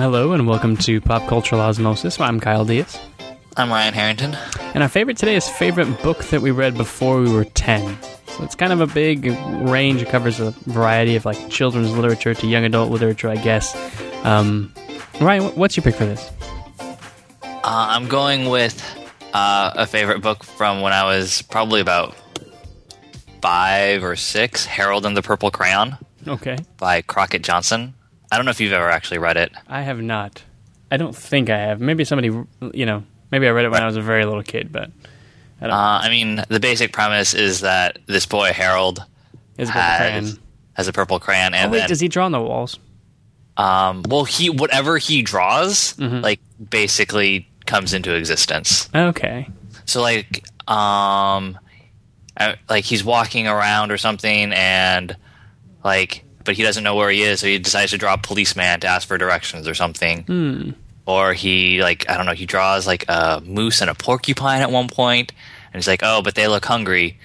Hello and welcome to Pop Cultural Osmosis. I'm Kyle Diaz. I'm Ryan Harrington. And our favorite today is favorite book that we read before we were 10. So it's kind of a big range. It covers a variety of like children's literature to young adult literature, I guess. Um, Ryan, what's your pick for this? Uh, I'm going with uh, a favorite book from when I was probably about five or six Harold and the Purple Crayon Okay. by Crockett Johnson. I don't know if you've ever actually read it. I have not. I don't think I have. Maybe somebody, you know, maybe I read it when I was a very little kid, but I don't. Uh, I mean, the basic premise is that this boy, Harold, has, crayon? has a purple crayon, Oh, and wait, then, does he draw on the walls? um, well, he whatever he draws, Mm-hmm. like, basically comes into existence. Okay. So like um like he's walking around or something and like but he doesn't know where he is so he decides to draw a policeman to ask for directions or something. Or he like I don't know, he draws like a moose and a porcupine at one point and he's like, "Oh, but they look hungry."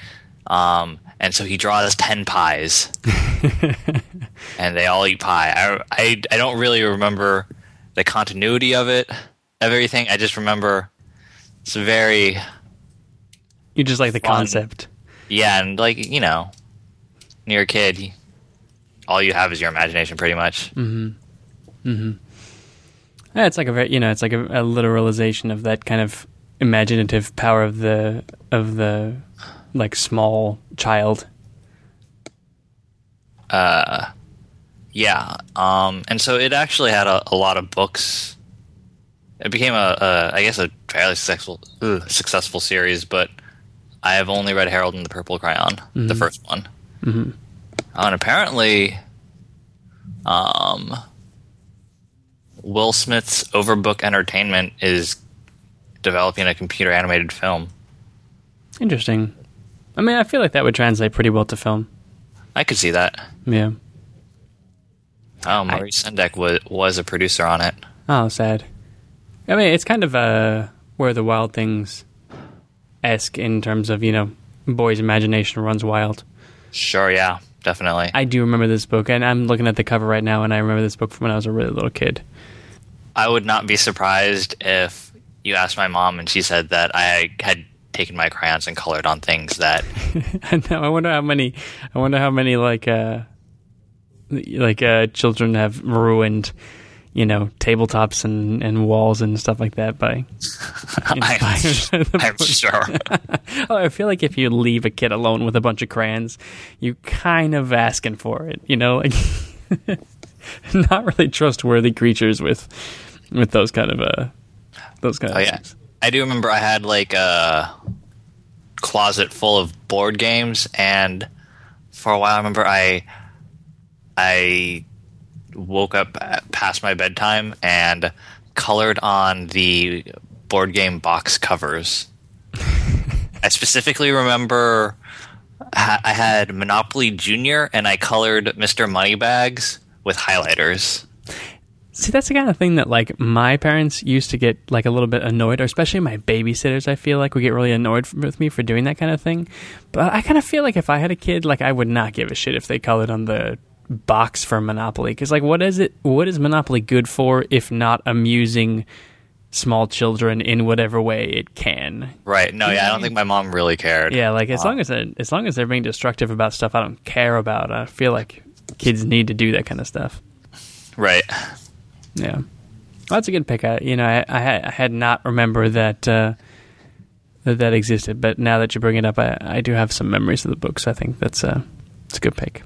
Um and so he draws 10 pies. and they all eat pie. I, I I don't really remember the continuity of it, of everything. I just remember it's very You just like the Fun. concept. yeah, and like you know, when you're a kid, you, all you have is your imagination, pretty much. Yeah, it's like a very, you know, it's like a, a literalization of that kind of imaginative power of the of the like small child. Uh, Yeah, um, and so it actually had a, a lot of books. It became a, a I guess, a fairly successful ugh, successful series, but I have only read Harold and the Purple Crayon, the first one. Mm-hmm. And apparently, um, Will Smith's Overbrook Entertainment is developing a computer animated film. Interesting. I mean, I feel like that would translate pretty well to film. I could see that. Yeah. Oh, Maurice Sendak was was a producer on it. Oh, sad. I mean, it's kind of uh, where the Wild Things esque in terms of you know, boy's imagination runs wild. Sure, yeah, definitely. I do remember this book, and I'm looking at the cover right now, and I remember this book from when I was a really little kid. I would not be surprised if you asked my mom and she said that I had taken my crayons and colored on things that I know. I wonder how many. I wonder how many like uh, like uh, children have ruined, you know, tabletops and, and walls and stuff like that by. I'm, inspired by the I'm sure. Oh, I feel like if you leave a kid alone with a bunch of crayons, you kind of asking for it. You know, like not really trustworthy creatures with with those kind of uh those kind Oh of yeah, things. I do remember I had like a closet full of board games, and for a while I remember I I woke up past my bedtime and colored on the board game box covers. I specifically remember I had Monopoly Junior, and I colored Mr. Moneybags with highlighters. See, that's the kind of thing that like my parents used to get like a little bit annoyed, or especially my babysitters. I feel like would get really annoyed with me for doing that kind of thing. But I kind of feel like if I had a kid, like I would not give a shit if they colored on the box for Monopoly, because like what is it? What is Monopoly good for if not amusing small children in whatever way it can? Right? No, yeah, I don't think my mom really cared. Yeah, like as long as it, as long as they're being destructive about stuff I don't care about, I feel like kids need to do that kind of stuff. Right. Yeah, well, that's a good pick. I, you know, I, I, had, I had not remember that uh, that that existed, but now that you bring it up, I, I do have some memories of the book. So I think that's a it's a good pick.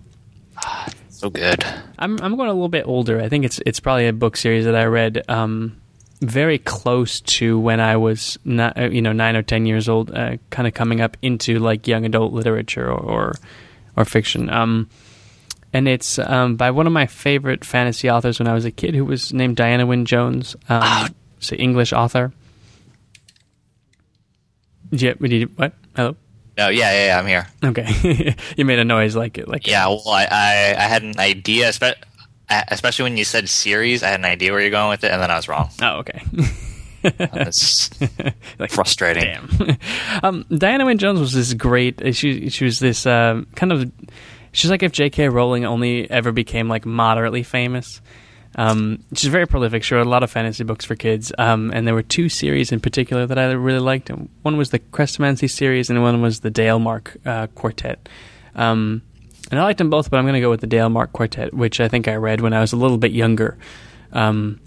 So good. I'm I'm going a little bit older. I think it's it's probably a book series that I read um, very close to when I was not, uh, you know nine or ten years old, uh, kind of coming up into like young adult literature or or, or fiction. Um, and it's um, by one of my favorite fantasy authors when I was a kid, who was named Diana Wynne Jones. Um, It's an English author. Yeah, did what? Hello. No, yeah, yeah, yeah I'm here. Okay, you made a noise like it, like Yeah, well, I, I, I had an idea, especially when you said series. I had an idea where you're going with it, and then I was wrong. Oh, okay. It's Like, frustrating. Damn. um, Diana Wynne Jones was this great. She she was this um, kind of. She's like if J.K. Rowling only ever became like moderately famous. Um, she's very prolific. She wrote a lot of fantasy books for kids, um, and there were two series in particular that I really liked. One was the Chrestomanci series, and one was the Dalemark uh, Quartet. Um, and I liked them both, but I'm going to go with the Dalemark Quartet, which I think I read when I was a little bit younger. Um,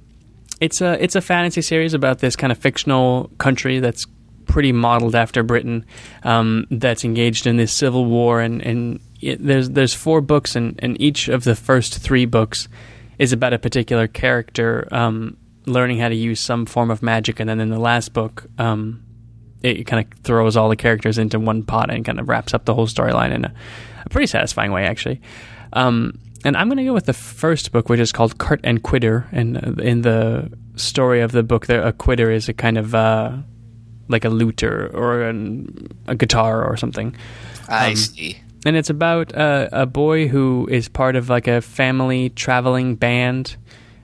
it's a it's a fantasy series about this kind of fictional country that's pretty modeled after Britain, um, that's engaged in this civil war, and, and it, there's there's four books, and, and each of the first three books is about a particular character um, learning how to use some form of magic, and then in the last book, um, it kind of throws all the characters into one pot and kind of wraps up the whole storyline in a, a, pretty satisfying way, actually. Um, and I'm going to go with the first book, which is called Cart and Cwidder. And uh, in the story of the book, the, a cwidder is a kind of uh, like a lute or, or an, a guitar or something. I um, see and it's about a boy who is part of like a family traveling band,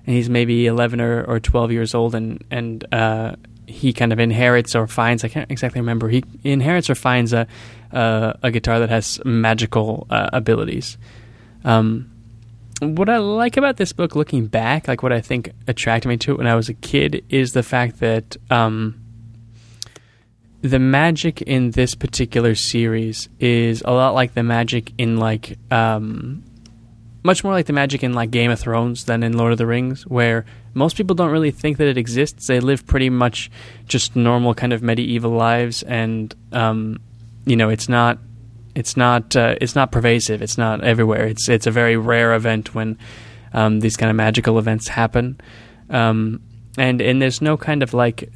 and he's maybe eleven or, or twelve years old, and and uh, he kind of inherits or finds I can't exactly remember he inherits or finds a uh, a guitar that has magical uh, abilities. Um, what I like about this book, looking back, like what I think attracted me to it when I was a kid, is the fact that. Um, the magic in this particular series is a lot like the magic in like um, much more like the magic in like Game of Thrones than in Lord of the Rings, where most people don't really think that it exists. They live pretty much just normal kind of medieval lives, and um, you know, it's not it's not uh, it's not pervasive. It's not everywhere. It's it's a very rare event when um, these kind of magical events happen, um, and and there's no kind of like.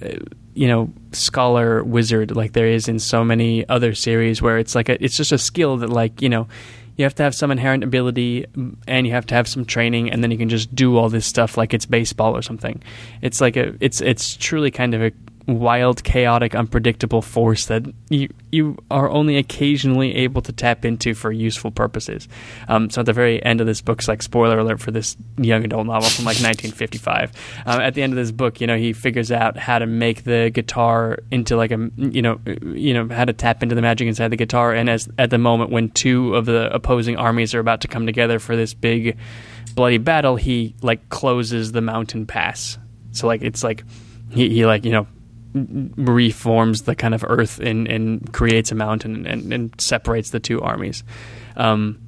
You know scholar wizard like there is in so many other series where it's like a, it's just a skill that like you know you have to have some inherent ability mm, and you have to have some training and then you can just do all this stuff like it's baseball or something. It's like a it's it's truly kind of a wild, chaotic, unpredictable force that you you are only occasionally able to tap into for useful purposes. Um, so at the very end of this book, it's like spoiler alert for this young adult novel from like 1955. Um, at the end of this book, you know, he figures out how to make the guitar into like a you know you know how to tap into the magic inside the guitar. And as at the moment when two of the opposing armies are about to come together for this big bloody battle, he like closes the mountain pass. So like it's like he, he like you know reforms the kind of earth and, and creates a mountain and, and separates the two armies. Um,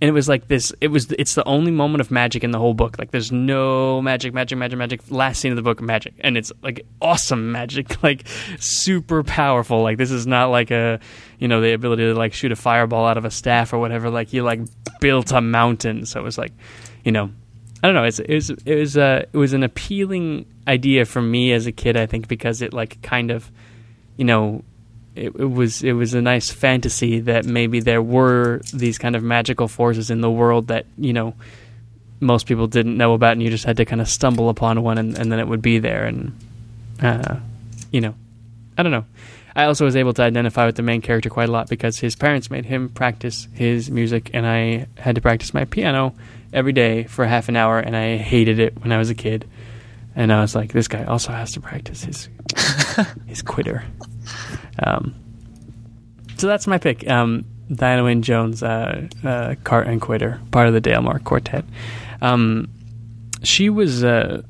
and it was like this. It was. It's the only moment of magic in the whole book. Like there's no magic, magic, magic, magic. Last scene of the book, magic, and it's like awesome magic, like super powerful. Like this is not like a, you know, the ability to like shoot a fireball out of a staff or whatever. Like he like built a mountain. So it was like, you know, I don't know. It's, it was it was uh, it was an appealing idea for me as a kid. I think because it like kind of, you know, it, it, was it was a nice fantasy that maybe there were these kind of magical forces in the world that you know most people didn't know about, and you just had to kind of stumble upon one, and, and then it would be there. And uh, you know, I don't know. I also was able to identify with the main character quite a lot because his parents made him practice his music, and I had to practice my piano every day for half an hour, and I hated it when I was a kid. And I was like, this guy also has to practice his his cwidder. Um, so that's my pick. Um, Diana Wynne Jones, uh, uh, Cart and Cwidder, part of the Dalemark Quartet. Um, she was uh,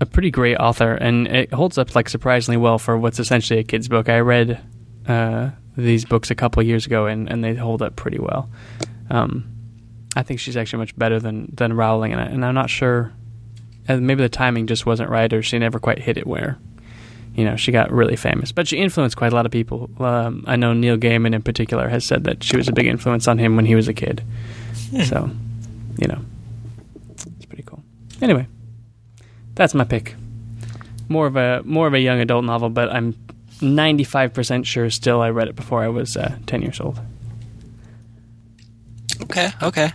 a pretty great author, and it holds up like surprisingly well for what's essentially a kid's book. I read uh, these books a couple years ago, and, and they hold up pretty well. Um, I think she's actually much better than than Rowling, and, I, and I'm not sure. Maybe the timing just wasn't right, or she never quite hit it where, you know, she got really famous. But she influenced quite a lot of people. Um, I know Neil Gaiman in particular has said that she was a big influence on him when he was a kid. Hmm. So, you know, it's pretty cool. Anyway, that's my pick. More of a more of a young adult novel, but I'm 95% sure still I read it before I was uh, 10 years old. Okay, okay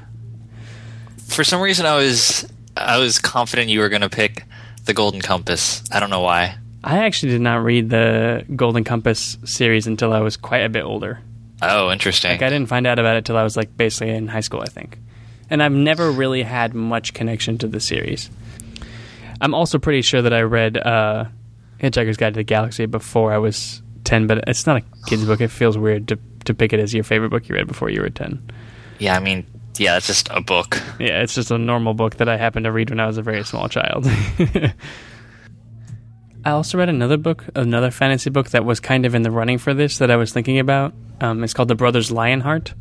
for some reason I was I was confident you were going to pick the Golden Compass. I don't know why. I actually did not read the Golden Compass series until I was quite a bit older. Oh, interesting. Like I didn't find out about it till I was like basically in high school, I think. And I've never really had much connection to the series. I'm also pretty sure that I read uh, Hitchhiker's Guide to the Galaxy before I was 10, but it's not a kid's book. It feels weird to to pick it as your favorite book you read before you were 10. Yeah, I mean, Yeah, it's just a book. Yeah, it's just a normal book that I happened to read when I was a very small child. I also read another book, another fantasy book that was kind of in the running for this that I was thinking about. Um, it's called The Brothers Lionheart,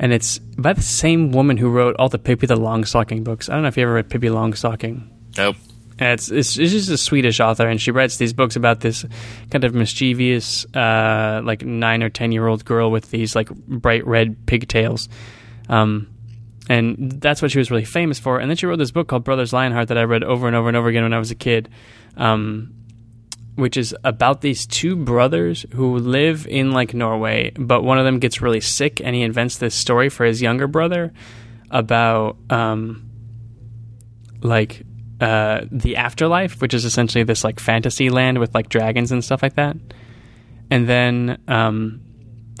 and it's by the same woman who wrote all the Pippi the Longstocking books. I don't know if you ever read Pippi Longstocking. Nope. It's it's just a Swedish author, and she writes these books about this kind of mischievous, uh, like nine or ten year old girl with these like bright red pigtails, um, and that's what she was really famous for. And then she wrote this book called Brothers Lionheart that I read over and over and over again when I was a kid, um, which is about these two brothers who live in like Norway, but one of them gets really sick, and he invents this story for his younger brother about um, like uh, the afterlife, which is essentially this like fantasy land with like dragons and stuff like that. And then um,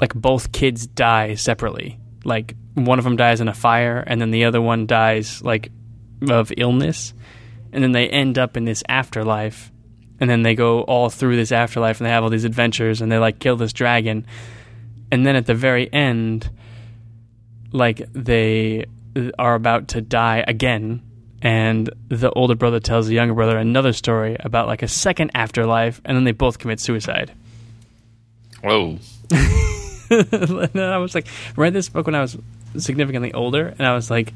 like both kids die separately. Like one of them dies in a fire, and then the other one dies like of illness, and then they end up in this afterlife. And then they go all through this afterlife, and they have all these adventures, and they like kill this dragon. And then at the very end, like they are about to die again and the older brother tells the younger brother another story about like a second afterlife and then they both commit suicide. Whoa. and i was like read this book when i was significantly older and i was like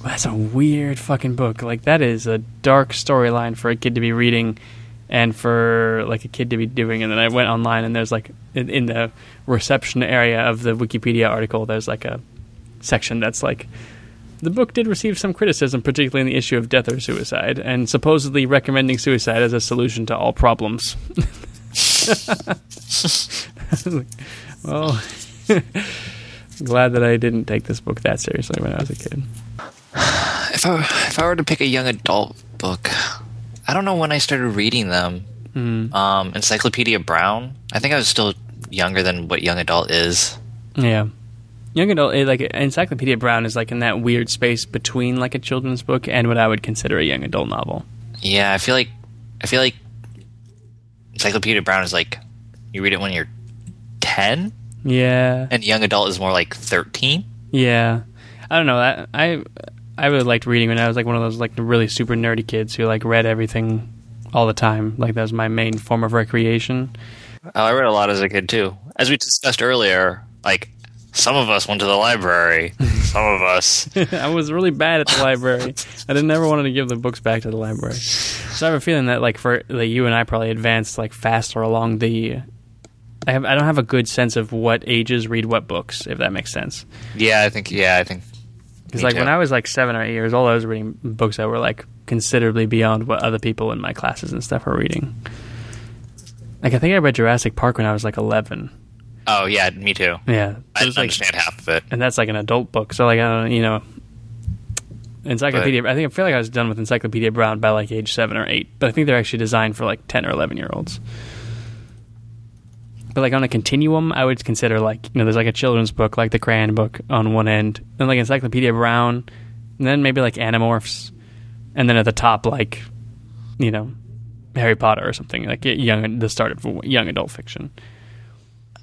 well, that's a weird fucking book. Like that is a dark storyline for a kid to be reading and for like a kid to be doing. And then i went online and there's like in, in the reception area of the wikipedia article there's like a section that's like the book did receive some criticism, particularly in the issue of death or suicide, and supposedly recommending suicide as a solution to all problems. well, glad that I didn't take this book that seriously when I was a kid. If I if I were to pick a young adult book, I don't know when I started reading them. Um, Encyclopedia Brown. I think I was still younger than what young adult is. Yeah. Young adult, eh, like Encyclopedia Brown, is like in that weird space between like a children's book and what I would consider a young adult novel. Yeah, I feel like I feel like Encyclopedia Brown is like you read it when you're ten, Yeah, and young adult is more like thirteen. yeah. I don't know. I I, I really liked reading when I was like one of those like really super nerdy kids who like read everything all the time. Like that was my main form of recreation. Oh, I read a lot as a kid too. As we discussed earlier, like some of us went to the library, some of us. I was really bad at the library. I didn't ever wanted to give the books back to the library. So I have a feeling that like for like you and I probably advanced like faster along the. I have I don't have a good sense of what ages read what books, if that makes sense. Yeah, I think. Yeah, I think. Because like when. I was like seven or eight years old, I was reading books that were like considerably beyond what other people in my classes and stuff were reading. Like I think I read Jurassic Park when I was like eleven. Oh yeah, me too. Yeah, I it was didn't like understand half of it. and that's like an adult book. So like I don't you know, Encyclopedia. I think I feel like I was done with Encyclopedia Brown by like age seven or eight, but I think they're actually designed for like ten or eleven year olds. But like on a continuum, I would consider like you know there's like a children's book like the Crayon book on one end, and like Encyclopedia Brown, and then maybe like Animorphs, and then at the top like you know Harry Potter or something like young the start of young adult fiction.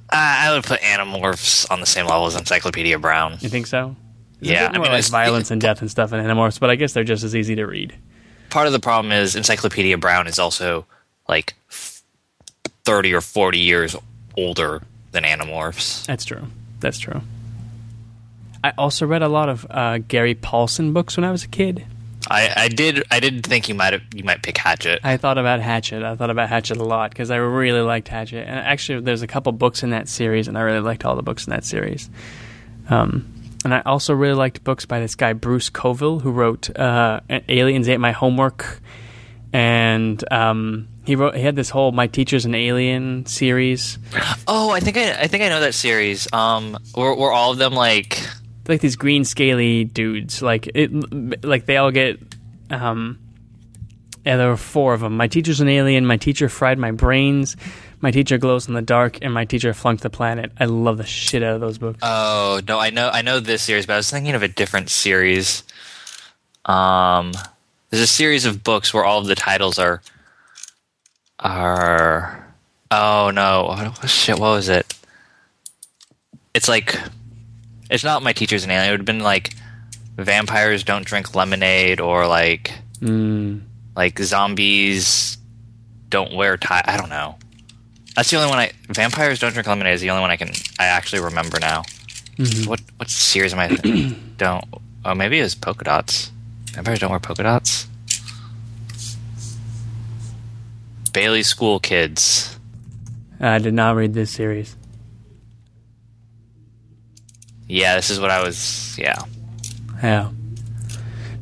Uh, I would put Animorphs on the same level as Encyclopedia Brown. You think so? Yeah, I mean, like violence and death and stuff in Animorphs, but I guess they're just as easy to read. Part of the problem is Encyclopedia Brown is also like thirty or forty years older than Animorphs. That's true. That's true. I also read a lot of uh, Gary Paulsen books when I was a kid. I, I did. I did think you might have, you might pick Hatchet. I thought about Hatchet. I thought about Hatchet a lot because I really liked Hatchet. And actually, there's a couple books in that series, and I really liked all the books in that series. Um, and I also really liked books by this guy Bruce Coville, who wrote uh, "Aliens Ate My Homework," and um, he wrote he had this whole "My Teacher's an Alien" series. Oh, I think I, I think I know that series. Um, were, were all of them like? Like these green scaly dudes. Like it, like they all get. Um, yeah, there were four of them. My teacher's an alien. My teacher fried my brains. My teacher glows in the dark, and my teacher flunked the planet. I love the shit out of those books. Oh no, I know I know this series, but I was thinking of a different series. Um, there's a series of books where all of the titles are are. Oh no! Shit, what was it? It's like It's not my teacher's an alien. It would have been like vampires don't drink lemonade or like Mm. like zombies don't wear tie. I don't know. That's the only one I. Vampires don't drink lemonade is the only one I can. I actually remember now. What what series am I? don't. Oh, maybe it was polka dots. Vampires don't wear polka dots. Bailey School Kids. I did not read this series. Yeah, this is what I was. Yeah. Yeah.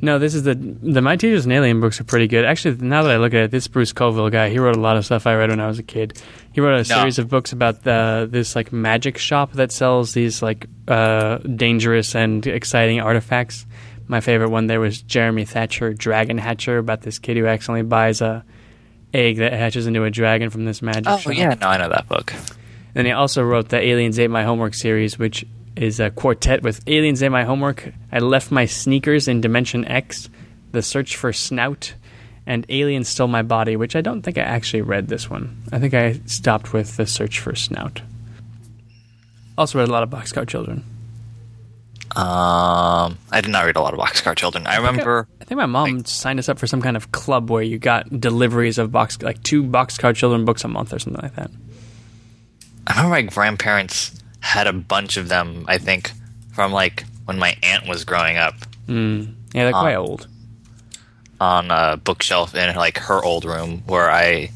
No, this is the the My Teacher's an Alien books are pretty good. Actually, now that I look at it, this Bruce Coville guy, he wrote a lot of stuff I read when I was a kid. He wrote a series of books about the this like magic shop that sells these like uh, dangerous and exciting artifacts. My favorite one there was Jeremy Thatcher, Dragon Hatcher, about this kid who accidentally buys a egg that hatches into a dragon from this magic Oh shop. yeah, no, I know that book. Then he also wrote the Aliens Ate My Homework series, which is a quartet with Aliens Ate My Homework, I Left My Sneakers in Dimension X, The Search for Snout, and Aliens Stole My Body, which I don't think I actually read this one. I think I stopped with The Search for Snout. Also read a lot of Boxcar Children. Um, I did not read a lot of Boxcar Children. I remember. I think my mom signed us up for some kind of club where you got deliveries of box, like two Boxcar Children books a month or something like that. I remember my grandparents had a bunch of them. I think from like when my aunt was growing up Mm. Yeah, they're quite old. on a bookshelf in like her old room where I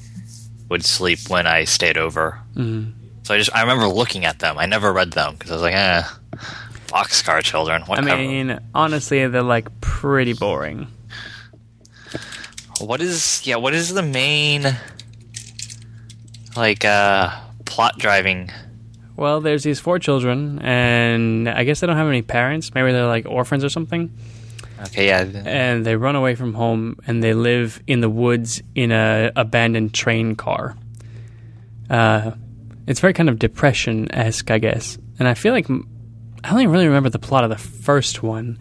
would sleep when I stayed over. Mm. So I just I remember looking at them. I never read them because I was like, eh, Boxcar Children. I mean, honestly, they're like pretty boring. what is yeah? What is the main like uh plot driving? Well, there's these four children, and I guess they don't have any parents. Maybe they're like orphans or something. Okay, yeah. And they run away from home, and they live in the woods in a abandoned train car. Uh, it's very kind of depression esque, I guess. And I feel like I only really remember the plot of the first one.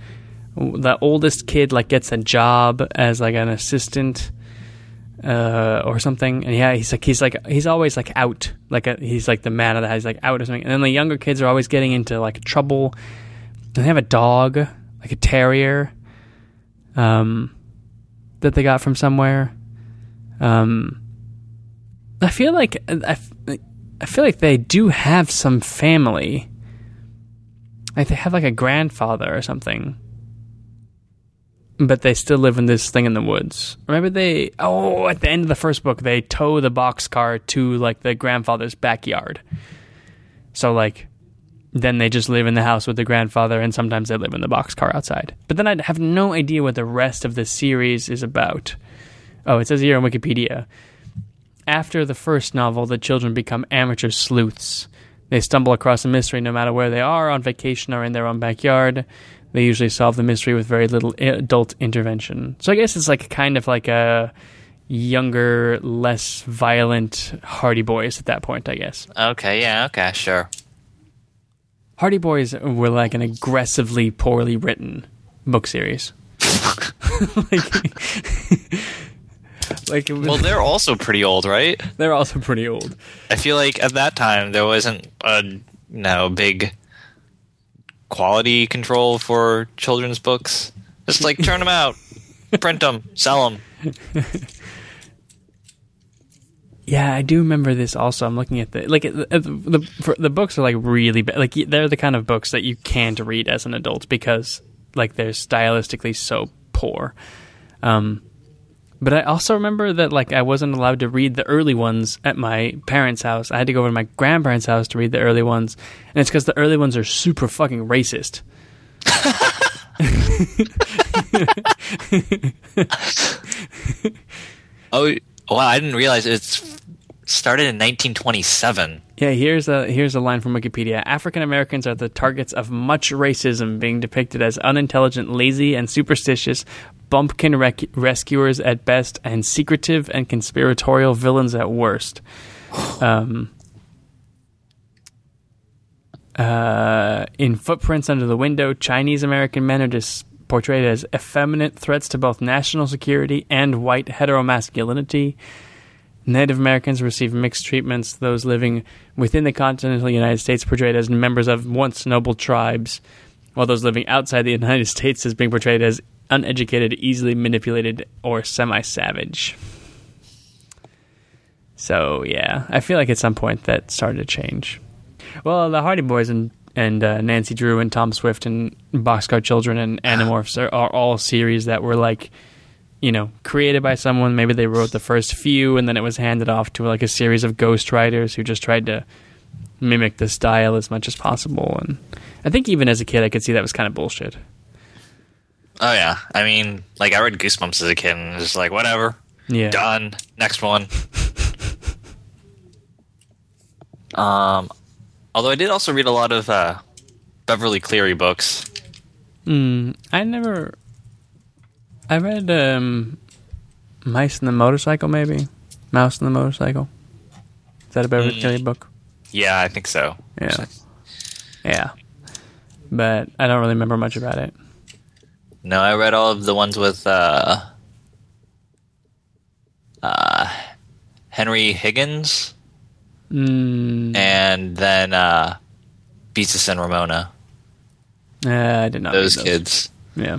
The oldest kid like gets a job as like an assistant uh, or something. And yeah, he's like he's like he's always like out, like a, he's like the man of the house, he's like out or something. And then the younger kids are always getting into like trouble. And they have a dog, like a terrier, um, that they got from somewhere. Um, I feel like I feel like they do have some family. Like they have like a grandfather or something but they still live in this thing in the woods. Maybe they oh at the end of the first book they tow the boxcar to like the grandfather's backyard. So like then they just live in the house with the grandfather and sometimes they live in the boxcar outside. But then I'd have no idea what the rest of the series is about. Oh, it says here on Wikipedia. After the first novel, the children become amateur sleuths. They stumble across a mystery no matter where they are, on vacation or in their own backyard. They usually solve the mystery with very little adult intervention. So I guess it's like kind of like a younger, less violent Hardy Boys at that point, I guess. Okay, yeah, okay, sure. Hardy Boys were like an aggressively poorly written book series. like, like was, Well, they're also pretty old, right? they're also pretty old. I feel like at that time there wasn't a you know big quality control for children's books. Just like turn them out, print them, sell them. Yeah, I do remember this. Also, I'm looking at the like the the, the, for, the books are like really bad. Like they're the kind of books that you can't read as an adult because like they're stylistically so poor. Um, but I also remember that like I wasn't allowed to read the early ones at my parents' house. I had to go over to my grandparents' house to read the early ones, and it's because the early ones are super fucking racist. Oh, wow! I didn't realize it's started in 1927. Yeah, here's a here's a line from Wikipedia. African Americans are the targets of much racism, being depicted as unintelligent, lazy, and superstitious, bumpkin rec- rescuers at best, and secretive and conspiratorial villains at worst. Um, uh, in Footprints Under the Window, Chinese American men are dis- portrayed as effeminate threats to both national security and white heteromasculinity. Native Americans receive mixed treatments. Those living within the continental United States portrayed as members of once noble tribes, while those living outside the United States is being portrayed as uneducated, easily manipulated, or semi-savage. So yeah, I feel like at some point that started to change. Well, the Hardy Boys and and uh, Nancy Drew and Tom Swift and Boxcar Children and Animorphs are, are all series that were like, you know, created by someone. Maybe they wrote the first few and then it was handed off to like a series of ghostwriters who just tried to mimic the style as much as possible. And I think even as a kid, I could see that was kind of bullshit. Oh yeah, I mean, like I read Goosebumps as a kid, and it's like whatever, Yeah. done. Next one. um, although I did also read a lot of uh, Beverly Cleary books. Mm, I never. I read um, Mice and the Motorcycle, maybe. Mouse and the Motorcycle. Is that a Beverly Mm. Cleary book? Yeah, I think so. Yeah. Yeah. But I don't really remember much about it. No, I read all of the ones with uh, uh, Henry Higgins, Mm, and then uh, Beezus and Ramona. uh, I did not. read Those kids. Yeah.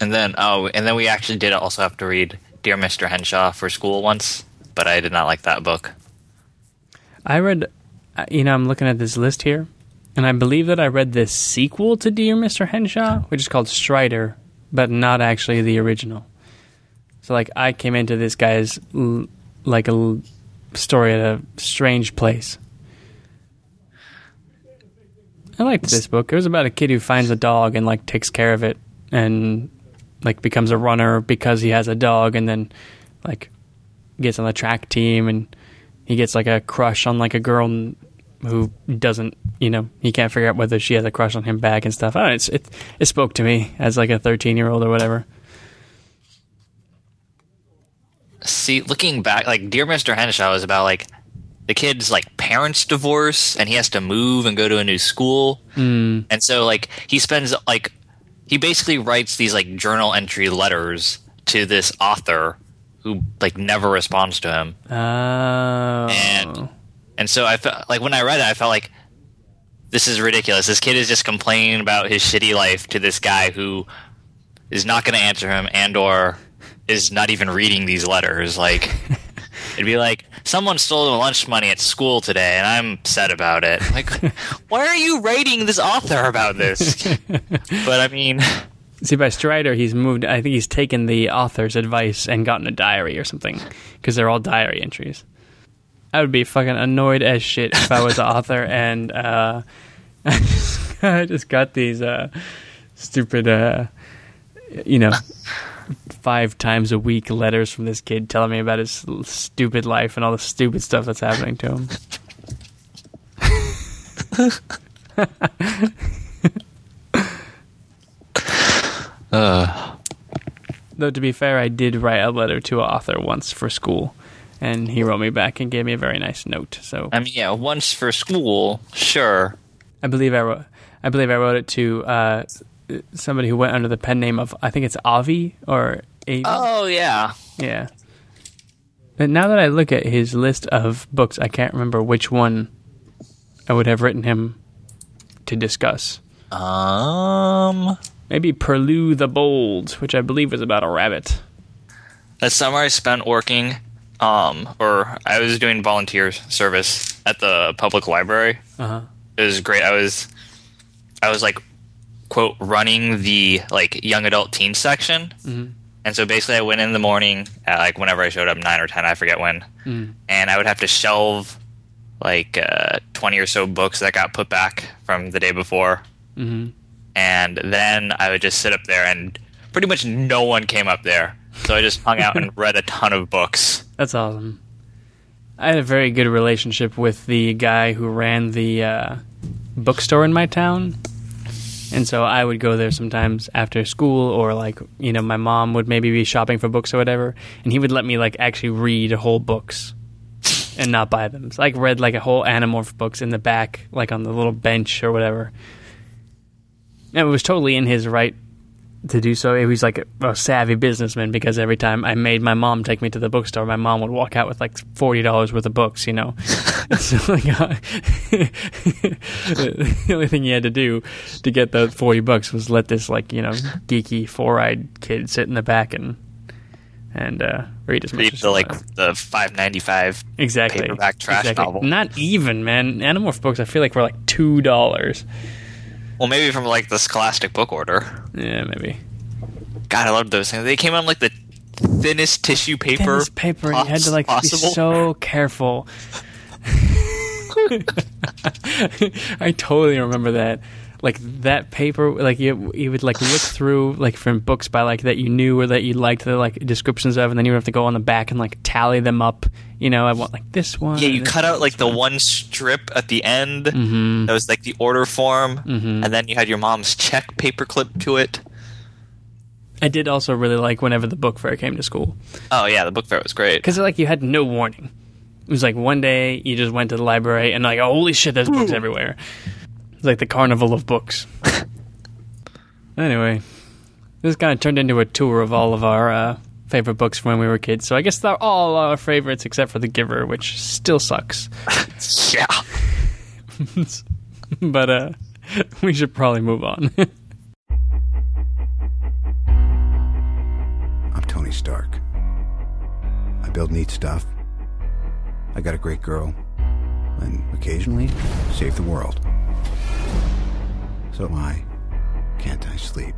And then oh, and then we actually did also have to read Dear Mr. Henshaw for school once, but I did not like that book. I read, uh, you know, I'm looking at this list here, and I believe that I read the sequel to Dear Mr. Henshaw, which is called Strider, but not actually the original. So, like, I came into this guy's, like, a story at a strange place. I liked this book. It was about a kid who finds a dog and, like, takes care of it and, like, becomes a runner because he has a dog and then, like, gets on the track team and he gets like a crush on like a girl who doesn't you know he can't figure out whether she has a crush on him back and stuff. I don't know. It's, it it spoke to me as like a thirteen year old or whatever. See, looking back, like Dear Mr. Henshaw is about like the kid's like parents divorce, and he has to move and go to a new school, Mm. and so like he spends like he basically writes these like journal entry letters to this author who like never responds to him. Oh, And- And so I felt like when I read it, I felt like this is ridiculous. This kid is just complaining about his shitty life to this guy who is not going to answer him and or is not even reading these letters. Like it'd be like someone stole the lunch money at school today, and I'm upset about it. Like, why are you writing this author about this? but I mean, see, by Strider, he's moved. I think he's taken the author's advice and gotten a diary or something because they're all diary entries. I would be fucking annoyed as shit if I was the author and uh, I just got these uh, stupid, uh, you know, five times a week letters from this kid telling me about his stupid life and all the stupid stuff that's happening to him. uh, Though to be fair, I did write a letter to an author once for school, and he wrote me back and gave me a very nice note. So I mean, yeah, once for school, sure. I believe I wrote. I believe I wrote it to uh, somebody who went under the pen name of I think it's Avi or Avi. Oh yeah, Yeah. But now that I look at his list of books, I can't remember which one I would have written him to discuss. um. Maybe Perloo the Bold, which I believe was about a rabbit. That summer I spent working, um, or I was doing volunteer service at the public library. Uh huh. It was great. I was, I was like, quote, running the like young adult teen section, Mhm. and so basically I went in the morning, at, like whenever I showed up, nine or ten, I forget when, Mm. and I would have to shelve like uh, twenty or so books that got put back from the day before, hmm and then I would just sit up there, and pretty much no one came up there. So I just hung out and read a ton of books. That's awesome. I had a very good relationship with the guy who ran the uh, bookstore in my town. And so I would go there sometimes after school, or like, you know, my mom would maybe be shopping for books or whatever, and he would let me like actually read whole books and not buy them. So I like, read like a whole Animorph books in the back, like on the little bench or whatever. And it was totally in his right to do so. He was like a, a savvy businessman because every time I made my mom take me to the bookstore, my mom would walk out with like forty dollars worth of books. You know, so like, uh, the only thing he had to do to get the forty bucks was let this like you know geeky four eyed kid sit in the back and and uh, read as much Read as the like the five ninety five. exactly paperback trash exactly. novel. Not even man. Animorph books I feel like were like two dollars. Well, maybe from like the Scholastic Book Order. Yeah, maybe. God, I love those things. They came on like the thinnest tissue paper. Thinnest paper. You had to like possible. be so careful. I totally remember that. Like that paper, like you, you would like look through like from books by like that you knew or that you liked the like descriptions of, and then you would have to go on the back and like tally them up. You know, I want like this one. Yeah, you cut out like the one. one strip at the end. Mhm. That was like the order form, Mhm. and then you had your mom's check paperclip to it. I did also really like whenever the book fair came to school Oh yeah, the book fair was great. because like you had no warning. It was like one day you just went to the library and like holy shit, there's books everywhere. It's like the carnival of books. anyway, this kind of turned into a tour of all of our uh, favorite books from when we were kids. So I guess they're all our favorites except for The Giver, which still sucks. Yeah. but uh, we should probably move on. I'm Tony Stark. I build neat stuff. I got a great girl. And occasionally, save the world. So why can't I sleep?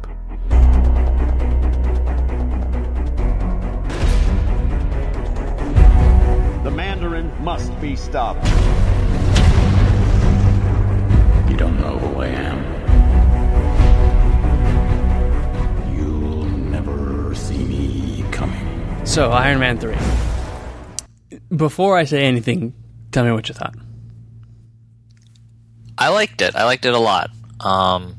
The Mandarin must be stopped. You don't know who I am. You'll never see me coming. so Iron Man three. Before I say anything, tell me what you thought. I liked it. I liked it a lot. Um,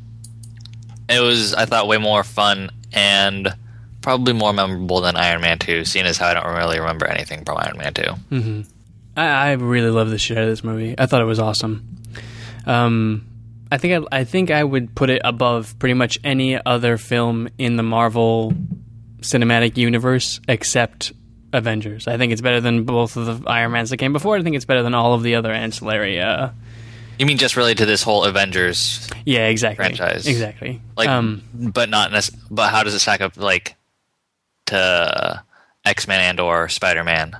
it was, I thought, way more fun and probably more memorable than Iron Man 2, seeing as how I don't really remember anything from Iron Man 2. I, I really love the shit out of this movie. I thought it was awesome. Um, I think I, I think I would put it above pretty much any other film in the Marvel cinematic universe except Avengers. I think it's better than both of the Iron Mans that came before. I think it's better than all of the other ancillary. Uh, You mean just related to this whole Avengers, yeah, exactly. Franchise. Exactly. like, um, but not, nec- but how does it stack up, like, to X Men and or Spider Man?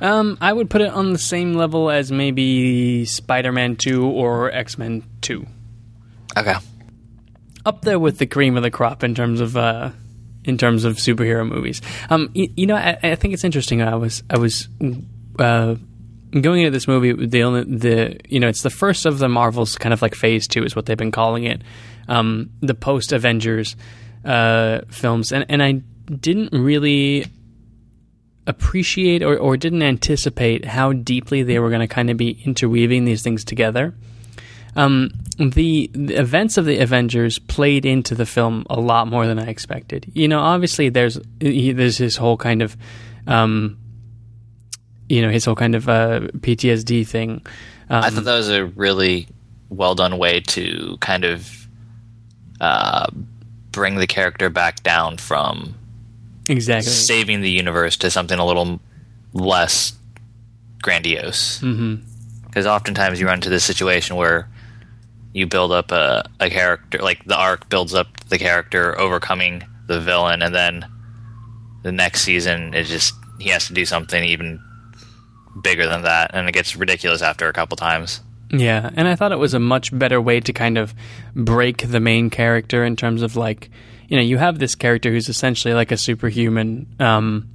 um, I would put it on the same level as maybe Spider-Man Two or X-Men Two. Okay. up there with the cream of the crop in terms of uh, in terms of superhero movies. Um, you, you know, I, I think it's interesting. I was I was uh, going into this movie. The only the you know it's the first of the Marvels kind of like Phase Two is what they've been calling it. Um, the post Avengers uh, films, and and I didn't really appreciate or, or didn't anticipate how deeply they were going to kind of be interweaving these things together um, the, the events of the Avengers played into the film a lot more than I expected. You know, obviously there's he, there's his whole kind of, um, you know, his whole kind of uh, PTSD thing. Um, I thought that was a really well done way to kind of uh, bring the character back down from exactly. saving the universe to something a little less grandiose. Because oftentimes you run into this situation where you build up a, a character, like the arc builds up the character overcoming the villain, and then the next season is just he has to do something even bigger than that, and it gets ridiculous after a couple times. Yeah, and I thought it was a much better way to kind of break the main character in terms of like, you know, you have this character who's essentially like a superhuman, um,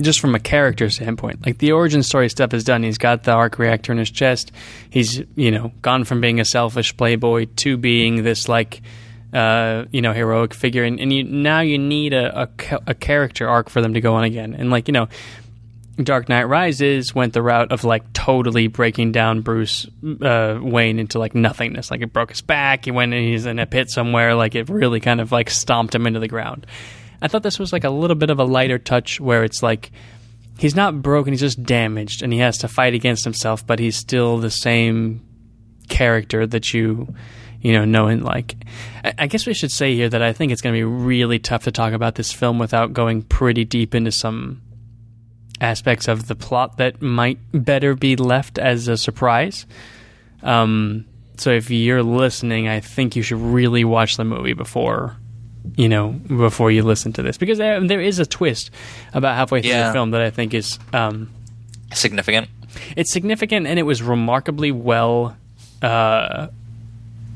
just from a character standpoint. Like the origin story stuff is done. He's got the arc reactor in his chest. He's, you know, gone from being a selfish playboy to being this like, uh, you know, heroic figure. And, and you now you need a, a, a character arc for them to go on again. And like, you know, Dark Knight Rises went the route of like totally breaking down Bruce uh, Wayne into like nothingness. Like it broke his back. He went and he's in a pit somewhere. Like it really kind of like stomped him into the ground. I thought this was like a little bit of a lighter touch where it's like he's not broken, he's just damaged and he has to fight against himself, but he's still the same character that you you know, knowing like, I, I guess we should say here that I think it's going to be really tough to talk about this film without going pretty deep into some aspects of the plot that might better be left as a surprise. Um, so if you're listening, I think you should really watch the movie before, you know, before you listen to this because there, there is a twist about halfway through Yeah. the film that I think is um, Significant. it's significant and it was remarkably well uh,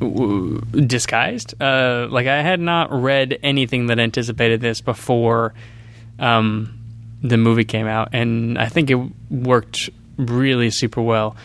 w- disguised. Uh, like I had not read anything that anticipated this before um, the movie came out, and I think it worked really super well.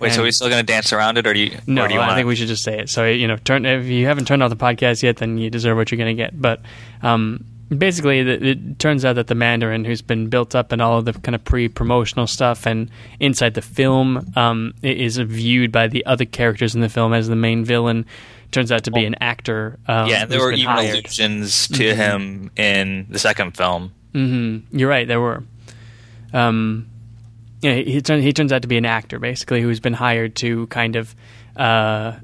Wait, so And- are we still going to dance around it, or do you? no, do you I wanna- think we should just say it. So you know, turn if you haven't turned off the podcast yet, then you deserve what you're going to get. But um, basically, it, it turns out that the Mandarin, who's been built up in all of the kind of pre-promotional stuff and inside the film, um, is viewed by the other characters in the film as the main villain. Turns out to be an actor. Um, Yeah, there were even hired. allusions to Mm-hmm. him in the second film. You're right. There were. Um, yeah, he, he, turns out to be an actor, basically, who's been hired to kind of uh,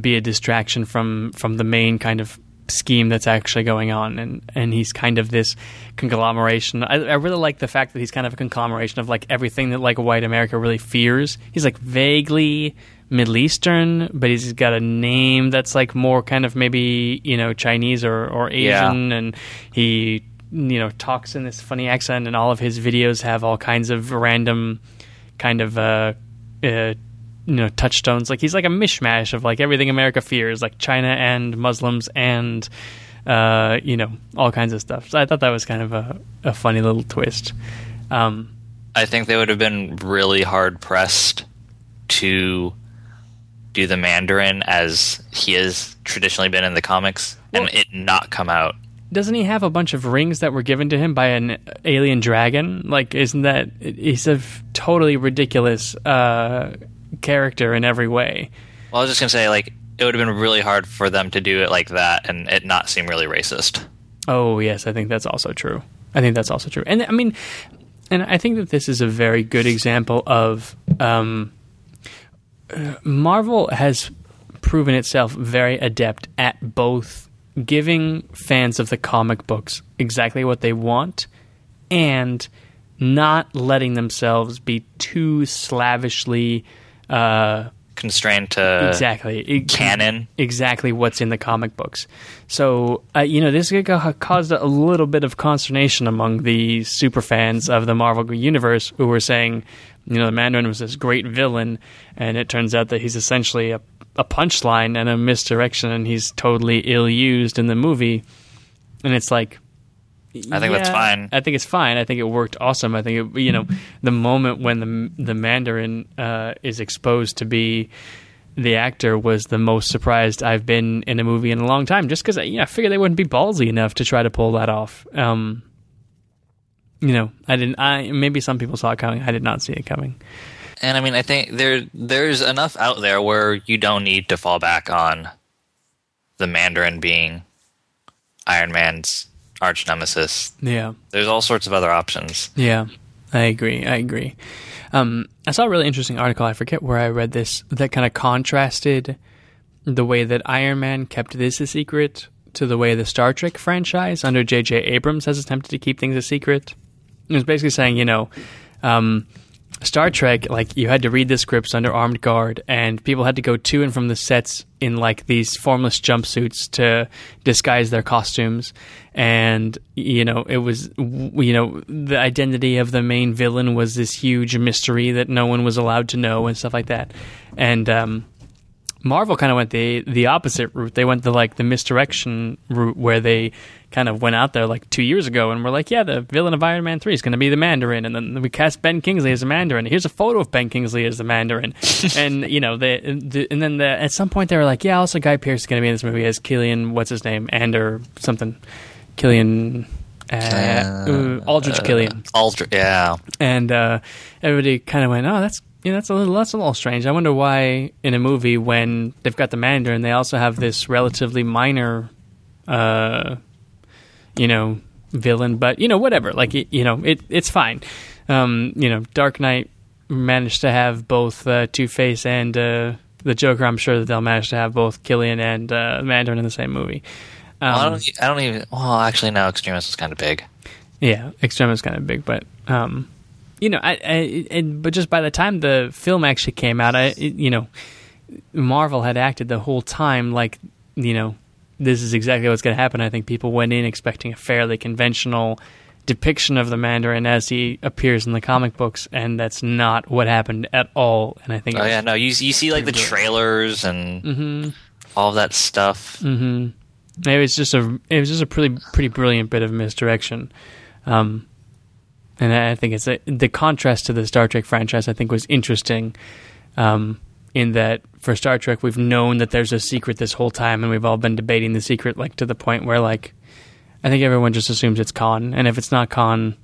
be a distraction from from the main kind of scheme that's actually going on, and and he's kind of this conglomeration. I, I really like the fact that he's kind of a conglomeration of like everything that like white America really fears. He's like vaguely. Middle Eastern, but he's got a name that's like more kind of maybe you know Chinese or, or Yeah. Asian, and he you know talks in this funny accent and all of his videos have all kinds of random kind of uh, uh you know touchstones like he's like a mishmash of like everything america fears like china and muslims and uh you know all kinds of stuff so i thought that was kind of a, a funny little twist um I think they would have been really hard pressed to do the Mandarin as he has traditionally been in the comics, and it not come out. Doesn't he have a bunch of rings that were given to him by an alien dragon like isn't that he's a f- totally ridiculous uh character in every way Well, I was just gonna say, like, it would have been really hard for them to do it like that and it not seem really racist. Oh yes, I think that's also true. I think that's also true, and I mean, and I think that this is a very good example of um, uh, Marvel has proven itself very adept at both giving fans of the comic books exactly what they want and not letting themselves be too slavishly uh, Constrained to exactly canon. exactly what's in the comic books. So, uh, you know, this caused a little bit of consternation among the super fans of the Marvel Universe who were saying, you know, the Mandarin was this great villain, and it turns out that he's essentially a, a punchline and a misdirection, and he's totally ill used in the movie. And it's like, I think that's fine. I think it's fine. I think it worked awesome. I think it, you know the moment when the the Mandarin uh, is exposed to be the actor was the most surprised I've been in a movie in a long time. Just because you know, I figured they wouldn't be ballsy enough to try to pull that off. Um, you know, I didn't. I maybe some people saw it coming. I did not see it coming. And I mean, I think there there's enough out there where you don't need to fall back on the Mandarin being Iron Man's arch nemesis. Yeah. There's all sorts of other options. Yeah, I agree. I agree. Um, I saw a really interesting article. I forget where I read this that kind of contrasted the way that Iron Man kept this a secret to the way the Star Trek franchise under J.J. Abrams has attempted to keep things a secret. It was basically saying, you know, um, Star Trek, like you had to read the scripts under armed guard, and people had to go to and from the sets in like these formless jumpsuits to disguise their costumes. And you know, it was you know the identity of the main villain was this huge mystery that no one was allowed to know and stuff like that. And um, Marvel kind of went the the opposite route. They went the like the misdirection route where they kind of went out there like two years ago and were like, yeah, the villain of Iron Man three is going to be the Mandarin, and then we cast Ben Kingsley as the Mandarin. Here's a photo of Ben Kingsley as the Mandarin, and you know, the, the and then the, at some point they were like, yeah, also Guy Pearce is going to be in this movie as Killian, what's his name, and or something, Killian. Uh, uh, Aldrich Killian Aldrich, yeah. and uh, everybody kind of went, "Oh, that's know, that's a little that's a little strange." I wonder why in a movie when they've got the Mandarin, they also have this relatively minor, uh, you know, villain. But you know, whatever. Like it, you know, it it's fine. Um, you know, Dark Knight managed to have both uh, Two Face and uh, the Joker. I'm sure that they'll manage to have both Killian and uh, Mandarin in the same movie. Um, Well, I don't. I don't even. Well, actually, no. Extremis is kind of big. Yeah, Extremis is kind of big, but um, you know, I, I and but just by the time the film actually came out, I you know, Marvel had acted the whole time like you know this is exactly what's going to happen. I think people went in expecting a fairly conventional depiction of the Mandarin as he appears in the comic books, and that's not what happened at all. And I think, Oh yeah, no. You you see like the good. trailers and Mm-hmm. all that stuff. Hmm. it was just a it was just a pretty pretty brilliant bit of misdirection. Um, and I think it's a, the contrast to the Star Trek franchise. I think was interesting, um, in that for Star Trek we've known that there's a secret this whole time, and we've all been debating the secret like to the point where like I think everyone just assumes it's Khan, and if it's not Khan,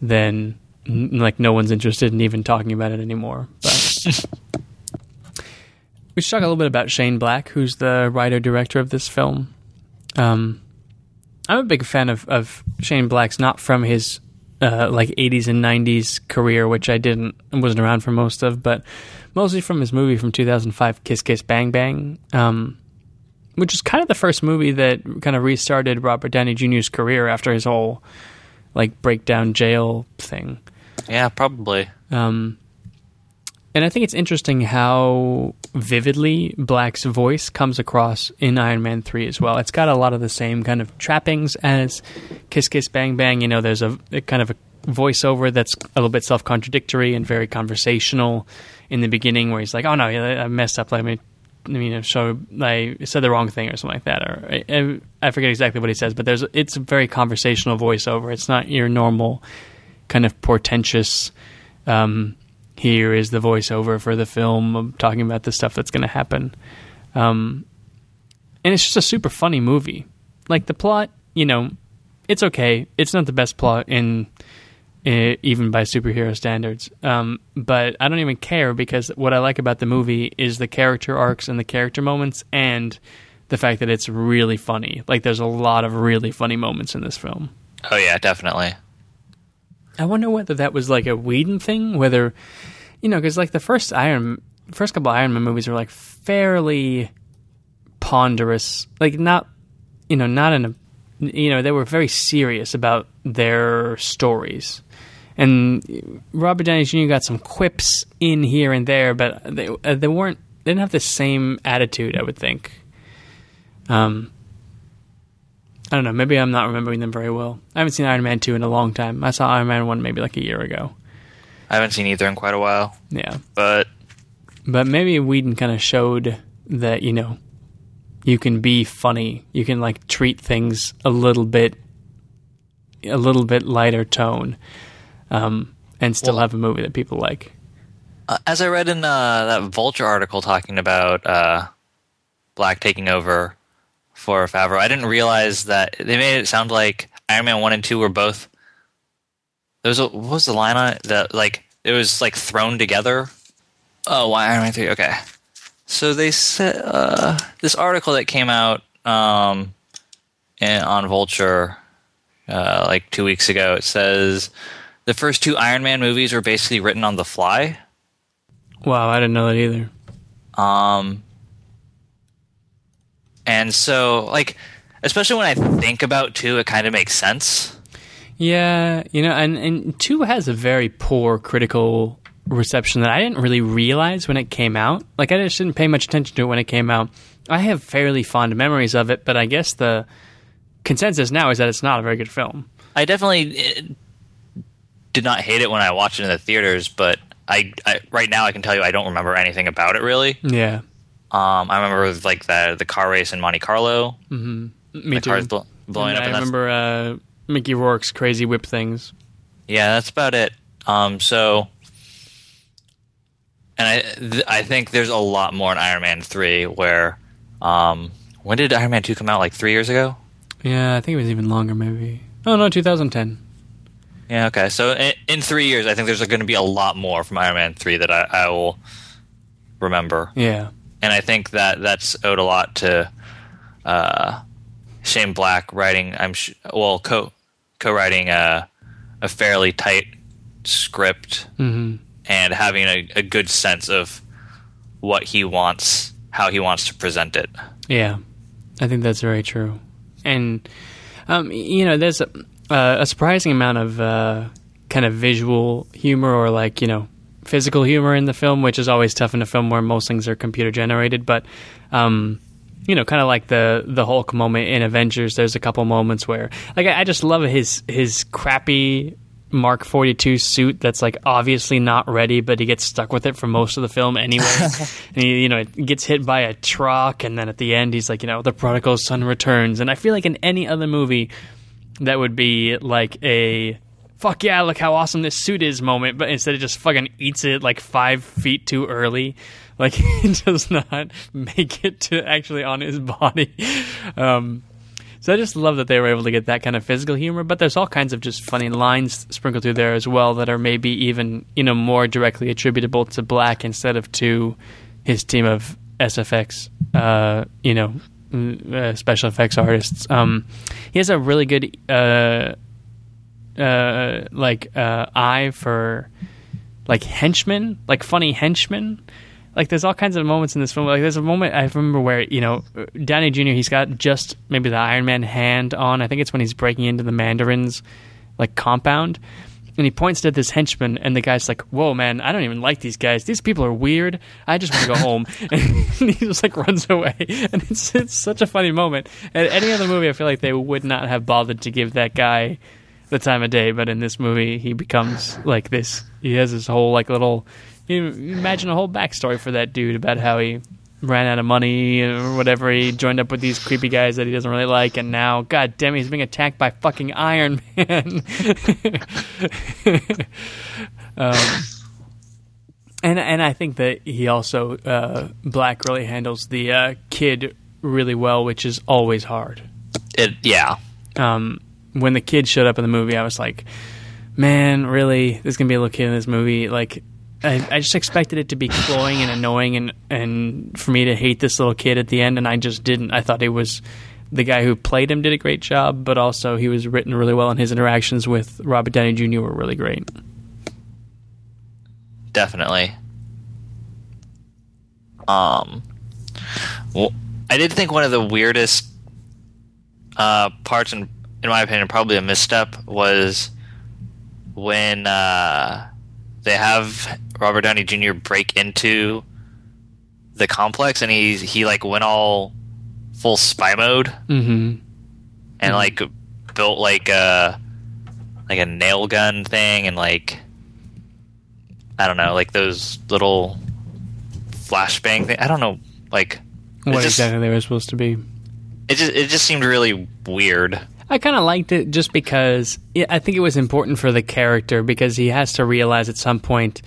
then n- like no one's interested in even talking about it anymore. But we should talk a little bit about Shane Black, who's the writer director of this film. Um, I'm a big fan of, of Shane Black's, not from his uh, like 80s and 90s career, which I didn't wasn't around for most of, but mostly from his movie from 2005, Kiss Kiss Bang Bang, um, which is kind of the first movie that kind of restarted Robert Downey Jr.'s career after his whole like breakdown jail thing. Yeah, probably. Um, and I think it's interesting how vividly Black's voice comes across in Iron Man 3 as well. It's got a lot of the same kind of trappings as Kiss Kiss Bang Bang. You know, there's a, a kind of a voiceover that's a little bit self contradictory and very conversational in the beginning where he's like, oh no, I messed up. Let me. I mean, so I said the wrong thing or something like that, or I, I forget exactly what he says, but there's it's a very conversational voiceover. It's not your normal kind of portentous. Um, here is the voiceover for the film talking about the stuff that's going to happen. Um, and it's just a super funny movie. Like the plot, you know, it's okay. It's not the best plot in uh, even by superhero standards. Um, but I don't even care because what I like about the movie is the character arcs and the character moments and the fact that it's really funny. Like there's a lot of really funny moments in this film. Oh yeah, definitely. I wonder whether that was like a Whedon thing, whether you know, because like the first Iron, first couple Iron Man movies were like fairly ponderous, like not, you know, not in a, you know, they were very serious about their stories, and Robert Downey Jr. got some quips in here and there, but they uh, they weren't, they didn't have the same attitude, I would think. Um, I don't know. Maybe I'm not remembering them very well. I haven't seen Iron Man 2 in a long time. I saw Iron Man 1 maybe like a year ago. I haven't seen either in quite a while, Yeah. but But maybe Whedon kind of showed that, you know, you can be funny. You can like treat things a little bit a little bit lighter tone. Um, and still Well- have a movie that people like. uh, as I read in uh, that Vulture article talking about uh, Black taking over for Favreau, I didn't realize that they made it sound like Iron Man one and two were both. There was a, what was the line on it that like it was like thrown together. Oh, why Iron Man three? Okay, so they said uh, this article that came out um, in, on Vulture uh, like two weeks ago. It says the first two Iron Man movies were basically written on the fly. Wow, I didn't know that either. Um, and so, like, especially when I think about two, it kind of makes sense. Yeah, you know, and and two has a very poor critical reception that I didn't really realize when it came out. Like I just didn't pay much attention to it when it came out. I have fairly fond memories of it, but I guess the consensus now is that it's not a very good film. I definitely eh, did not hate it when I watched it in the theaters, but I, I right now I can tell you I don't remember anything about it really. Yeah, Um, I remember like the the car race in Monte Carlo, me the too. cars bl- blowing And up. I remember uh, Mickey Rourke's crazy whip things. Yeah, that's about it. Um, so, and I th- I think there's a lot more in Iron Man three. Where, um, when did Iron Man two come out? Like three years ago. Yeah, I think it was even longer, maybe. Oh no, 2010. Yeah. Okay. So in, in three years, I think there's going to be a lot more from Iron Man three that I, I will remember, Yeah, and I think that that's owed a lot to uh, Shane Black writing. I'm sh- well co co-writing a a fairly tight script hmm and having a, a good sense of what he wants, how he wants to present it. Yeah, I think that's very true. And um, you know, there's a, uh, a surprising amount of uh, kind of visual humor or like you know physical humor in the film, which is always tough in a film where most things are computer generated. But um, you know, kind of like the the Hulk moment in Avengers. There's a couple moments where, like, I, I just love his his crappy Mark 42 suit that's like obviously not ready, but he gets stuck with it for most of the film anyway. and he, you know, it gets hit by a truck, and then at the end, he's like, you know, the prodigal son returns. And I feel like in any other movie, that would be like a fuck yeah, look how awesome this suit is moment, but instead it just fucking eats it like five feet too early. Like it does not make it to actually on his body. Um, so I just love that they were able to get that kind of physical humor, but there's all kinds of just funny lines sprinkled through there as well that are maybe even you know more directly attributable to Black instead of to his team of SFX, uh, you know, uh, special effects artists. Um, he has a really good uh, uh, like uh, eye for like henchmen, like funny henchmen. Like there's all kinds of moments in this film. Like there's a moment I remember where you know Downey Jr. He's got just maybe the Iron Man hand on. I think it's when he's breaking into the Mandarin's like compound, and he points to this henchman, and the guy's like, "Whoa, man! I don't even like these guys. These people are weird. I just want to go home." and he just like runs away, and it's it's such a funny moment. At any other movie, I feel like they would not have bothered to give that guy the time of day, but in this movie, he becomes like this. He has this whole like little. You imagine a whole backstory for that dude about how he ran out of money or whatever. He joined up with these creepy guys that he doesn't really like, and now, god damn, he's being attacked by fucking Iron Man. um, and and I think that he also uh, Black really handles the uh, kid really well, which is always hard. It yeah. Um, when the kid showed up in the movie, I was like, man, really, there's gonna be a little kid in this movie. Like, I, I just expected it to be cloying and annoying, and and for me to hate this little kid at the end, and I just didn't. I thought it was the guy who played him did a great job, but also he was written really well, and his interactions with Robert Downey Jr. were really great. definitely. Um, well, I did think one of the weirdest uh, parts, in in my opinion, probably a misstep, was when uh, they have Robert Downey Jr. break into the complex, and he he like went all full spy mode Mm-hmm. and like built like a like a nail gun thing and like I don't know, like those little flashbang thing. I don't know, like What just, exactly they were supposed to be. it just it just seemed really weird. I kind of liked it just because I think it was important for the character because he has to realize at some point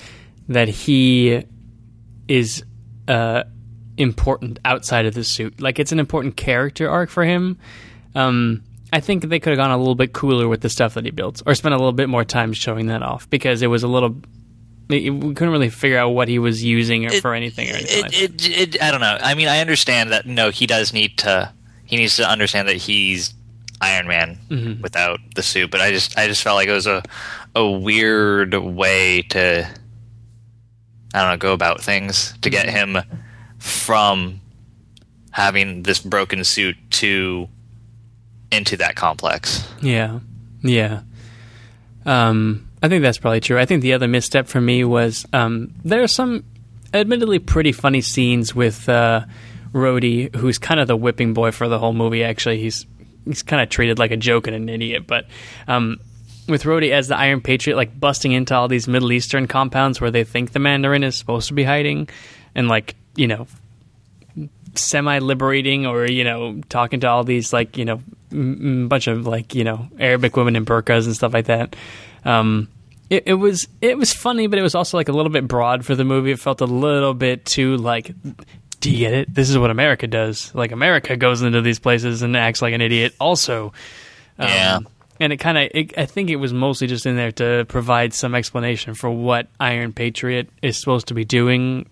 that he is uh, important outside of the suit. Like it's an important character arc for him. Um, I think they could have gone a little bit cooler with the stuff that he built, or spent a little bit more time showing that off because it was a little. We couldn't really figure out what he was using or for anything or anything. It, like it, it, I don't know. I mean, I understand that. No, he does need to. He needs to understand that he's Iron Man Mm-hmm. without the suit. But I just, I just felt like it was a, a weird way to, I don't know, go about things to get Mm-hmm. him from having this broken suit to into that complex. Yeah, yeah. Um, I think that's probably true. I think the other misstep for me was um, there are some, admittedly, pretty funny scenes with uh, Rhodey, who's kind of the whipping boy for the whole movie. Actually, he's he's kind of treated like a joke and an idiot, but. Um, with Rhodey as the Iron Patriot, like busting into all these Middle Eastern compounds where they think the Mandarin is supposed to be hiding, and like you know, semi liberating or you know talking to all these like you know m- bunch of like you know Arabic women in burqas and stuff like that. Um, it, it was it was funny, but it was also like a little bit broad for the movie. It felt a little bit too like. Do you get it? This is what America does. Like America goes into these places and acts like an idiot. Also, um, Yeah. and it kind of I think it was mostly just in there to provide some explanation for what Iron Patriot is supposed to be doing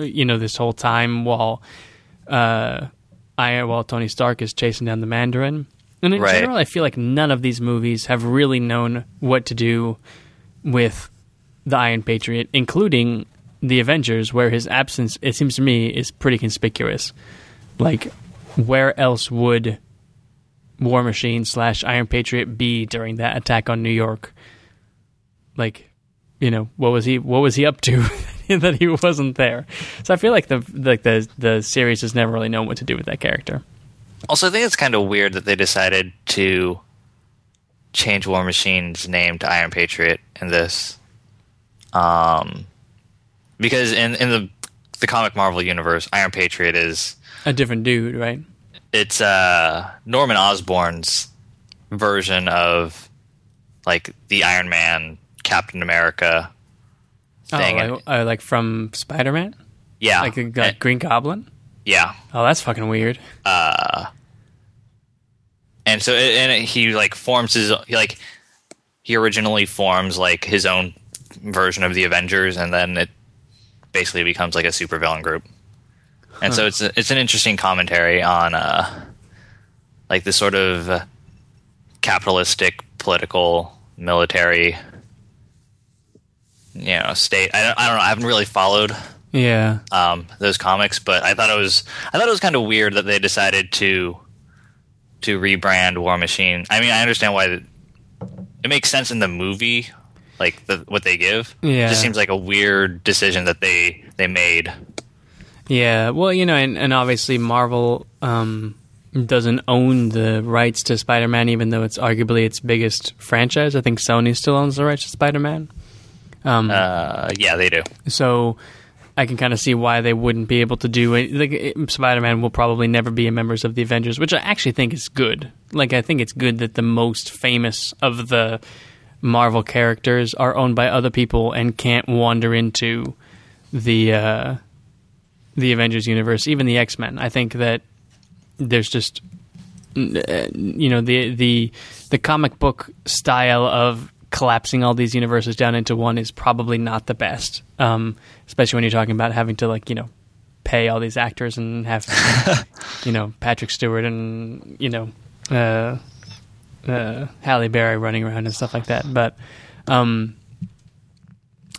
you know this whole time while uh Iron while Tony Stark is chasing down the Mandarin. And in Right. general, I feel like none of these movies have really known what to do with the Iron Patriot, including the Avengers, where his absence, it seems to me, is pretty conspicuous. Like, where else would War Machine slash Iron Patriot be during that attack on New York? Like, you know, what was he what was he up to that he wasn't there? So I feel like the like the the series has never really known what to do with that character. Also, I think it's kind of weird that they decided to change War Machine's name to Iron Patriot in this. Um, because in in the the comic Marvel universe, Iron Patriot is A different dude, right? it's uh Norman Osborn's version of like the Iron Man, Captain America thing. Oh, like, uh, like from Spider Man, yeah, like a, Eh, Green Goblin. yeah. Oh, that's fucking weird. Uh, and so and it, he like forms his he like he originally forms like his own version of the Avengers, and then it basically becomes like a supervillain group. And so it's a, it's an interesting commentary on uh like this sort of capitalistic political military you know state. I don't, I don't know. I haven't really followed Yeah, um, those comics, but I thought it was I thought it was kind of weird that they decided to to rebrand War Machine. I mean, I understand why the, it makes sense in the movie, like the, what they give. Yeah. it just seems like a weird decision that they they made. yeah. Well, you know, and, and obviously Marvel um, doesn't own the rights to Spider Man, even though it's arguably its biggest franchise. I think Sony still owns the rights to Spider Man. Uh, yeah, they do. So I can kind of see why they wouldn't be able to do it. Like, Spider Man will probably never be a member of the Avengers, which I actually think is good. Like, I think it's good that the most famous of the Marvel characters are owned by other people and can't wander into the uh, the Avengers universe, even the X Men. I think that there's just uh, you know the the the comic book style of collapsing all these universes down into one is probably not the best um, especially when you're talking about having to like you know pay all these actors and have you know Patrick Stewart and you know uh, uh, Halle Berry running around and stuff like that but um,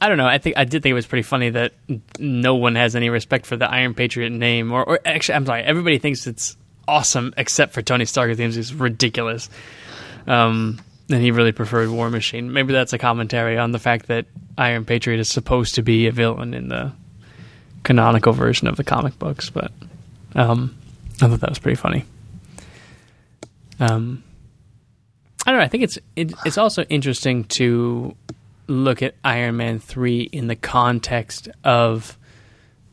I don't know. I think I did think it was pretty funny that no one has any respect for the Iron Patriot name, or, or actually, I'm sorry, everybody thinks it's awesome except for Tony Stark. Thinks it's ridiculous. Um, and he really preferred War Machine. Maybe that's a commentary on the fact that Iron Patriot is supposed to be a villain in the canonical version of the comic books. But um, I thought that was pretty funny. Um, I don't know. I think it's it, it's also interesting to look at Iron Man three in the context of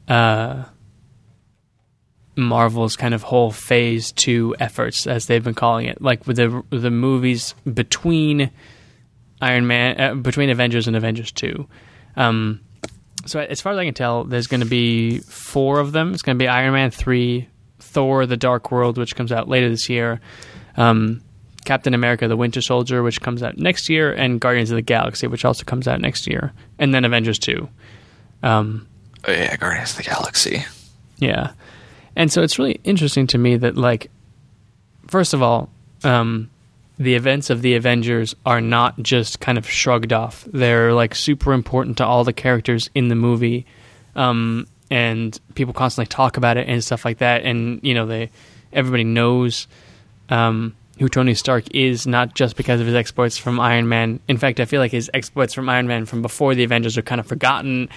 uh, Marvel's kind of whole Phase Two efforts, as they've been calling it, like with the the movies between Iron Man, uh, between Avengers and Avengers Two. Um, so as far as I can tell, there's going to be four of them. It's going to be Iron Man three, Thor: The Dark World, which comes out later this year. Um, Captain America: The Winter Soldier, which comes out next year, and Guardians of the Galaxy, which also comes out next year, and then Avengers two. Um, Oh yeah, Guardians of the Galaxy. yeah, and so it's really interesting to me that, like, first of all, um, the events of the Avengers are not just kind of shrugged off. They're like super important to all the characters in the movie, um, and people constantly talk about it and stuff like that. And you know, they everybody knows um, who Tony Stark is, not just because of his exploits from Iron Man. In fact, I feel like his exploits from Iron Man from before the Avengers are kind of forgotten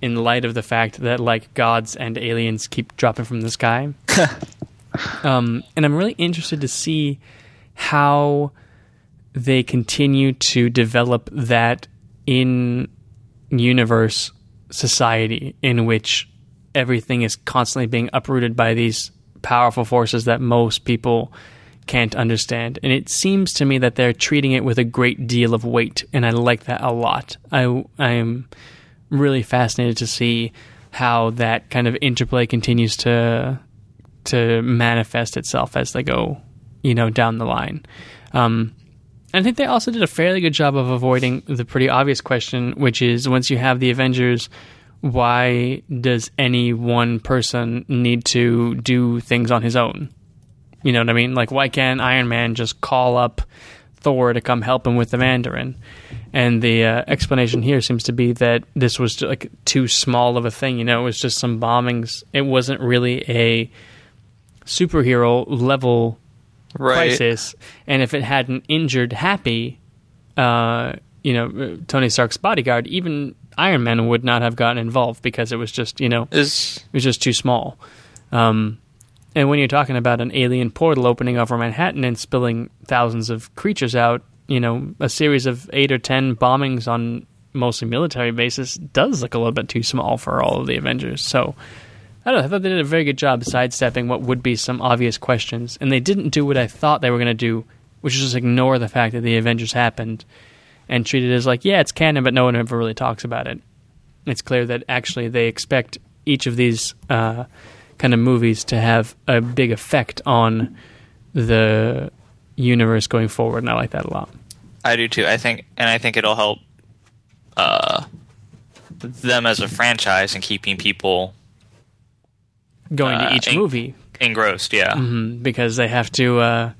in light of the fact that like gods and aliens keep dropping from the sky. um, and I'm really interested to see how they continue to develop that in universe society in which everything is constantly being uprooted by these powerful forces that most people can't understand. And it seems to me that they're treating it with a great deal of weight, and I like that a lot. I I am really fascinated to see how that kind of interplay continues to to manifest itself as they go, you know, down the line. Um, I think they also did a fairly good job of avoiding the pretty obvious question, which is once you have the Avengers, why does any one person need to do things on his own? You know what I mean? Like, why can't Iron Man just call up Thor to come help him with the Mandarin. And the uh, explanation here seems to be that this was like too small of a thing. You know, it was just some bombings. It wasn't really a superhero level Right. crisis. And if it hadn't injured Happy, uh, you know, Tony Stark's bodyguard, even Iron Man would not have gotten involved because it was just, you know, Is it was just too small. Um, and when you're talking about an alien portal opening over Manhattan and spilling thousands of creatures out, you know, a series of eight or ten bombings on mostly military bases does look a little bit too small for all of the Avengers. So I don't know. I thought they did a very good job sidestepping what would be some obvious questions, and they didn't do what I thought they were going to do, which is just ignore the fact that the Avengers happened and treat it as like, yeah, it's canon, but no one ever really talks about it. It's clear that actually they expect each of these uh, kind of movies to have a big effect on the universe going forward, and I like that a lot. I do too. I think, and I think it'll help uh, them as a franchise and keeping people Going Uh, to each and- movie engrossed. Yeah, mm, because they have to. Uh,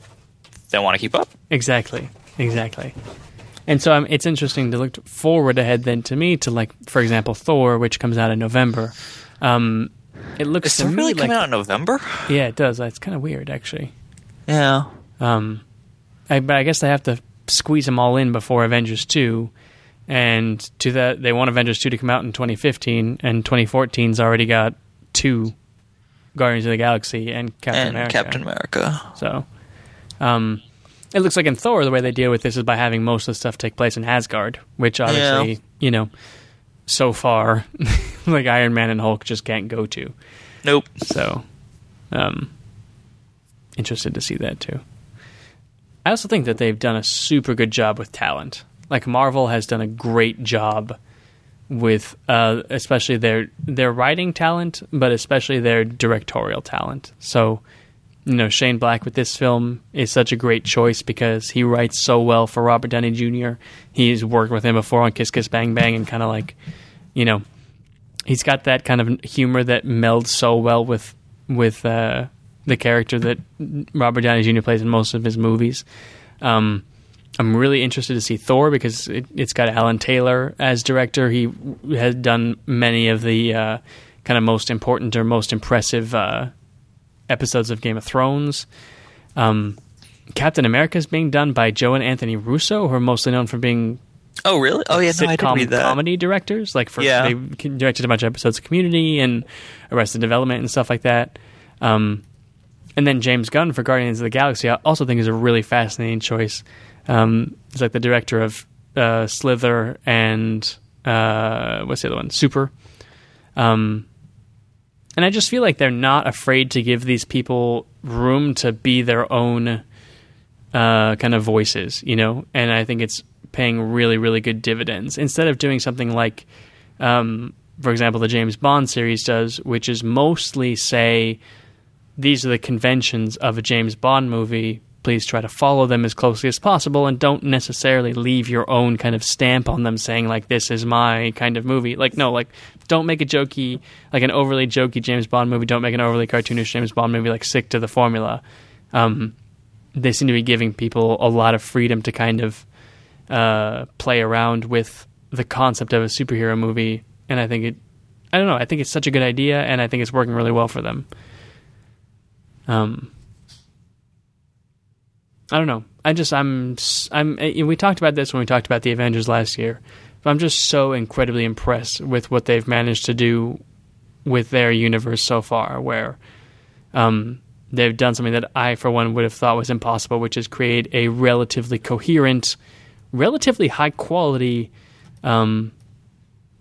they want to keep up. Exactly, exactly. And so um, it's interesting to look forward ahead then to me to like, for example, Thor, which comes out in November. Um, it looks to it really like coming out in November? yeah, it does. It's kind of weird actually. Yeah. Um, I, but I guess they have to squeeze them all in before Avengers two, and to that they want Avengers two to come out in 2015, and 2014's already got two Guardians of the Galaxy and Captain and America. Captain America. So, um, it looks like in Thor, the way they deal with this is by having most of the stuff take place in Asgard, which obviously, Yeah. you know, so far, like Iron Man and Hulk just can't go to. Nope. So, um, interested to see that too. I also think that they've done a super good job with talent. Like Marvel has done a great job with, uh, especially their their writing talent, but especially their directorial talent. So, you know, Shane Black with this film is such a great choice because he writes so well for Robert Downey Jr. He's worked with him before on Kiss Kiss Bang Bang and kind of like, you know, he's got that kind of humor that melds so well with with uh, the character that Robert Downey Jr. plays in most of his movies. Um, I'm really interested to see Thor because it, it's got Alan Taylor as director. He has done many of the uh, kind of most important or most impressive uh, episodes of Game of Thrones. Um, Captain America is being done by Joe and Anthony Russo, who are mostly known for being Oh, really? Oh, yeah. No, I didn't sitcom read that. comedy directors. Like for Yeah. they directed a bunch of episodes of Community and Arrested Development and stuff like that. Um, and then James Gunn for Guardians of the Galaxy, I also think is a really fascinating choice. Um, he's like the director of uh, Slither and uh, what's the other one? Super. Um, and I just feel like they're not afraid to give these people room to be their own uh, kind of voices, you know. And I think it's paying really, really good dividends instead of doing something like, um, for example, the James Bond series does, which is mostly say these are the conventions of a James Bond movie. Please try to follow them as closely as possible, and don't necessarily leave your own kind of stamp on them, saying like this is my kind of movie. Like no, like don't make a jokey, like an overly jokey James Bond movie. Don't make an overly cartoonish James Bond movie. Like stick to the formula. Um, they seem to be giving people a lot of freedom to kind of uh, play around with the concept of a superhero movie, and I think it. I don't know. I think it's such a good idea, and I think it's working really well for them. Um, I don't know. I just I'm I'm. eh, We talked about this when we talked about the Avengers last year. I'm just so incredibly impressed with what they've managed to do with their universe so far, where um, they've done something that I, for one, would have thought was impossible, which is create a relatively coherent, relatively high quality um,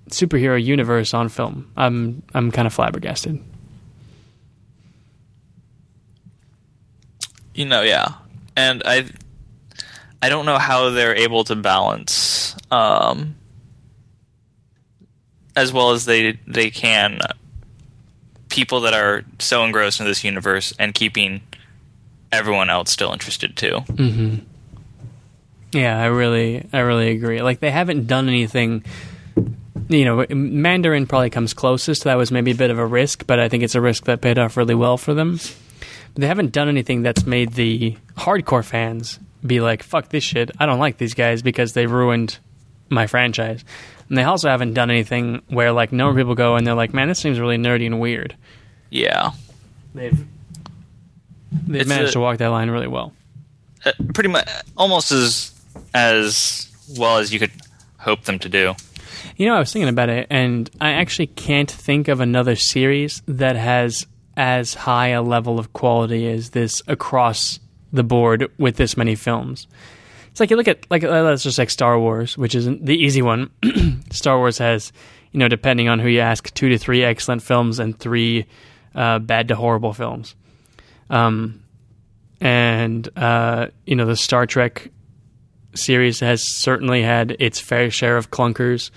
superhero universe on film. I'm I'm kind of flabbergasted. You know, yeah. And I I don't know how they're able to balance um as well as they they can people that are so engrossed in this universe and keeping everyone else still interested too. Yeah, I really, I really agree. Like they haven't done anything. You know, Mandarin probably comes closest. That was maybe a bit of a risk, but I think it's a risk that paid off really well for them. But they haven't done anything that's made the hardcore fans be like, "Fuck this shit! I don't like these guys because they ruined my franchise." And they also haven't done anything where like normal people go and they're like, "Man, this seems really nerdy and weird." Yeah, They've they've It's managed a- to walk that line really well. Uh, pretty much almost as as well as you could hope them to do. You know, I was thinking about it, and I actually can't think of another series that has as high a level of quality as this across the board with this many films. It's like you look at like uh, let's just like Star Wars, which is the easy one. Star Wars has, you know, depending on who you ask, two to three excellent films and three uh, bad to horrible films. Um, and uh, you know, the Star Trek series has certainly had its fair share of clunkers.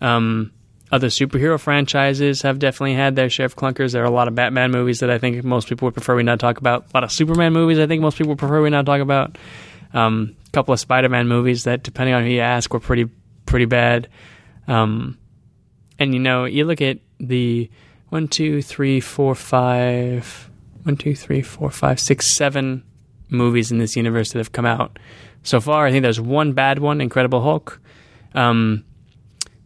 Um, other superhero franchises have definitely had their share of clunkers. There are a lot of Batman movies that I think most people would prefer we not talk about. A lot of Superman movies I think most people would prefer we not talk about. Um, a couple of Spider-Man movies that, depending on who you ask, were pretty pretty bad. Um, and you know, you look at the one, two, three, four, five, one, two, three, four, five, six, seven movies in this universe that have come out so far. I think there's one bad one, Incredible Hulk. Um,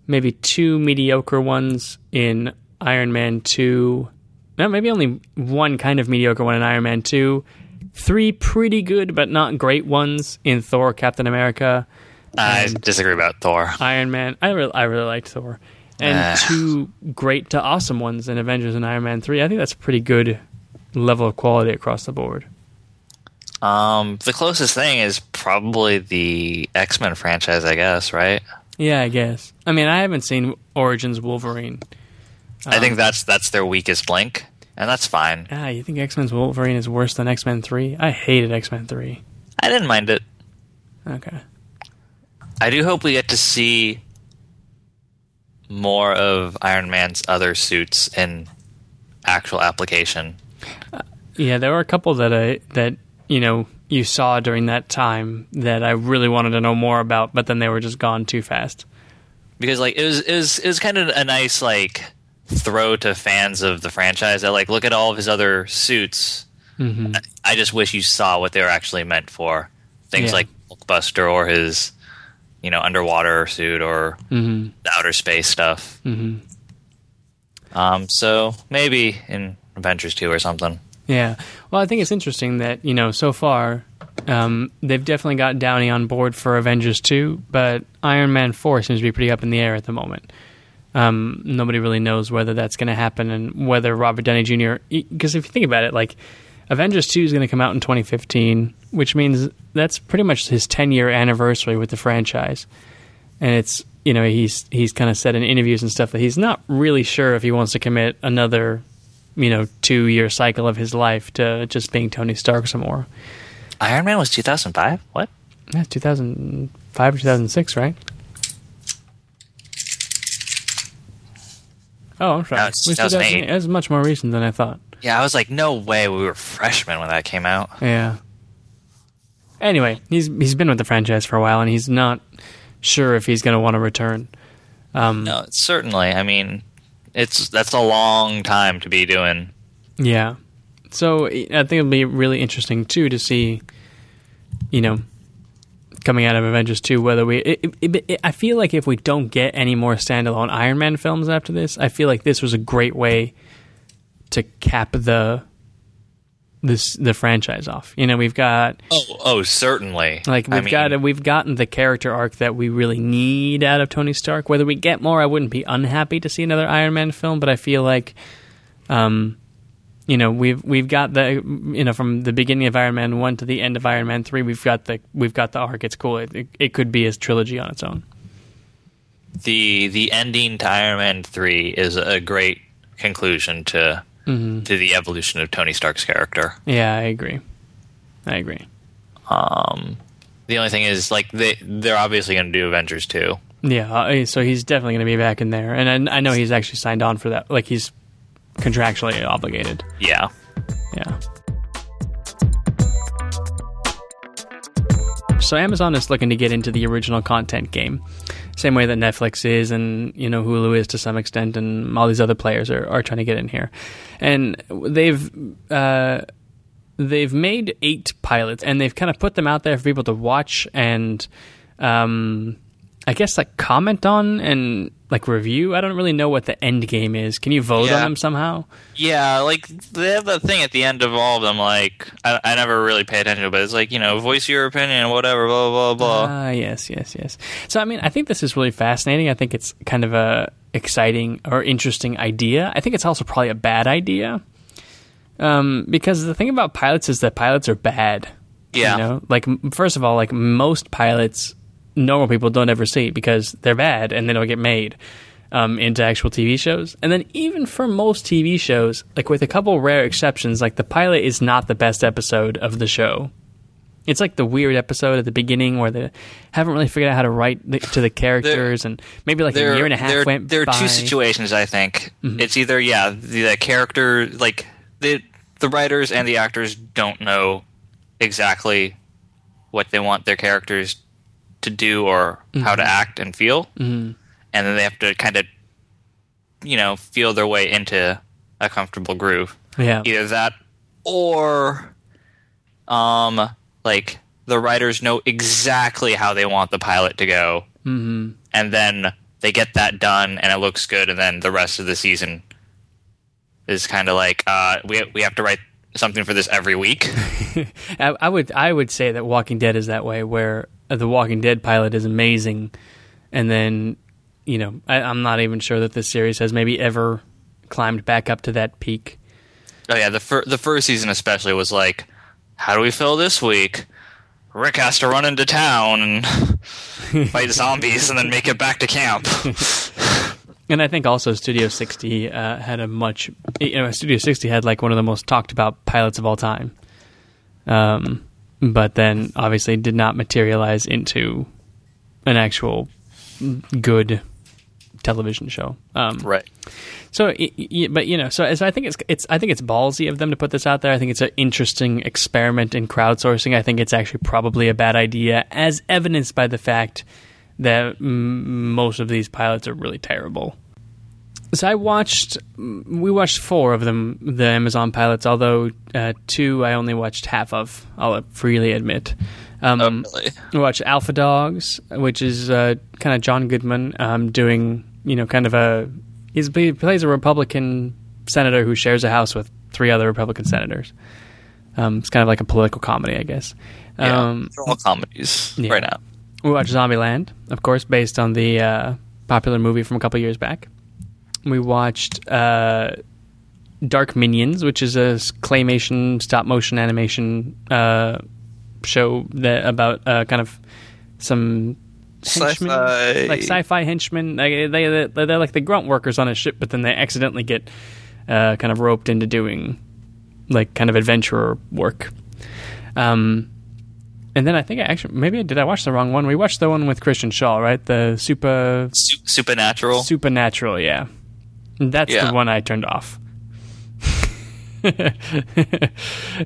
maybe two mediocre ones in Iron Man 2. No, maybe only one kind of mediocre one in Iron Man 2. Three pretty good but not great ones in Thor, Captain America, I disagree about Thor. Iron Man. I really, I really liked Thor. And Ah. two great to awesome ones in Avengers and Iron Man 3. I think that's a pretty good level of quality across the board. Um, the closest thing is probably the X Men franchise, I guess. Right? Yeah, I guess. I mean, I haven't seen Origins Wolverine. I Um, think that's that's their weakest link, and that's fine. Ah, you think X Men's Wolverine is worse than X Men 3? I hated X Men 3. I didn't mind it. Okay. I do hope we get to see more of Iron Man's other suits in actual application. Yeah, there were a couple that I that you know you saw during that time that I really wanted to know more about, but then they were just gone too fast. because like it was it was, it was kind of a nice like throw to fans of the franchise that like look at all of his other suits. Mm-hmm. I, just wish you saw what they were actually meant for. Things Yeah. like Hulkbuster or his you know underwater suit or Mm-hmm. the outer space stuff. Mm-hmm. Um, so maybe in Avengers two or something. Yeah. Well, I think it's interesting that, you know, so far, um, they've definitely got Downey on board for Avengers 2, but Iron Man 4 seems to be pretty up in the air at the moment. Um, nobody really knows whether that's going to happen and whether Robert Downey Jr. Because if you think about it, like, Avengers 2 is going to come out in 2015, which means that's pretty much his 10 year anniversary with the franchise. And it's, you know, he's he's kind of said in interviews and stuff that he's not really sure if he wants to commit another you know two year cycle of his life to just being Tony Stark some more. Iron Man was two thousand five. What? Yeah, two thousand five or two thousand six, right? Oh, I'm sorry. No, it's It was 2008. 2008. That's much more recent than I thought. Yeah, I was like, no way. We were freshmen when that came out. Yeah. Anyway, he's he's been with the franchise for a while, and he's not sure if he's going to want to return. Um, No, certainly. I mean, it's that's a long time to be doing. Yeah. So I think it'll be really interesting too to see, you know, coming out of Avengers two whether we. It, it, it, I feel like if we don't get any more standalone Iron Man films after this, I feel like this was a great way to cap the this the franchise off. You know, we've got Oh, oh, certainly. like we've mean, got we've gotten the character arc that we really need out of Tony Stark. Whether we get more, I wouldn't be unhappy to see another Iron Man film, but I feel like, um, you know, we've we've got the you know from the beginning of Iron Man one to the end of Iron Man three, we've got the we've got the arc. It's cool. It, it, it could be a trilogy on its own. the the ending to Iron Man three is a great conclusion to Mm-hmm. to the evolution of Tony Stark's character. Yeah, I agree. I agree. Um, the only thing is, like, they they're obviously going to do Avengers two. Yeah, uh, so he's definitely going to be back in there, and I, I know he's actually signed on for that. Like he's contractually obligated. Yeah. Yeah. So Amazon is looking to get into the original content game, same way that Netflix is, and you know Hulu is to some extent, and all these other players are, are trying to get in here, and they've uh, they've made eight pilots and they've kind of put them out there for people to watch and um, I guess like comment on and like review. I don't really know what the end game is. Can you vote Yeah. on them somehow? Yeah, like they have that thing at the end of all of them. Like I, I never really pay attention, to it, but it's like you know, voice your opinion, whatever, blah blah blah. Ah, yes, yes, yes. So, I mean, I think this is really fascinating. I think it's kind of a exciting or interesting idea. I think it's also probably a bad idea. Um, because the thing about pilots is that pilots are bad. yeah, You know, like first of all, like most pilots, normal people don't ever see because they're bad and they don't get made um, into actual TV shows. And then even for most TV shows, like with a couple rare exceptions, like the pilot is not the best episode of the show. It's like the weird episode at the beginning where they haven't really figured out how to write the, to the characters, and maybe like a there, year and a half there, went there are by. Mm-hmm. two situations. I think it's either yeah, the, the character like the the writers and the actors don't know exactly what they want their characters to do or how to act and feel, mm-hmm. and then they have to kind of you know feel their way into a comfortable groove. Yeah, Either that or um like the writers know exactly how they want the pilot to go mm-hmm. and then they get that done and it looks good and then the rest of the season is kind of like uh, we we have to write something for this every week. I, I would I would say that Walking Dead is that way, where the Walking Dead pilot is amazing, and then you know I, I'm not even sure that this series has maybe ever climbed back up to that peak. oh yeah, the fir- the first season especially was like, how do we fill this week? Rick has to run into town and fight zombies and then make it back to camp. And I think also Studio 60 uh, had a much, you know, Studio 60 had like one of the most talked about pilots of all time. Um, but then obviously did not materialize into an actual good television show. Um, right. So, but you know, so, so I think it's it's I think it's ballsy of them to put this out there. I think it's an interesting experiment in crowdsourcing. I think it's actually probably a bad idea, as evidenced by the fact that m- most of these pilots are really terrible. So I watched, we watched four of them, the Amazon pilots. Although uh, two I only watched half of. I'll freely admit. Um, Oh, really? we watched Alpha Dogs, which is uh, kind of John Goodman um, doing, you know, kind of a. He's, he plays a Republican senator who shares a house with three other Republican senators. Um, it's kind of like a political comedy, I guess. Yeah, Um, they're all comedies yeah. right now. we watched Zombieland, of course, based on the uh, popular movie from a couple years back. We watched uh, Dark Minions, which is a claymation stop motion animation uh, show that about uh, kind of some henchmen, Sci-fi. like sci-fi henchmen. Like, they, they they're like the grunt workers on a ship, but then they accidentally get uh, kind of roped into doing like kind of adventurer work. Um, and then I think I actually maybe did I watch the wrong one? We watched the one with Christian Shaw, right? The super Su- supernatural. supernatural, yeah. That's Yeah. the one I turned off. and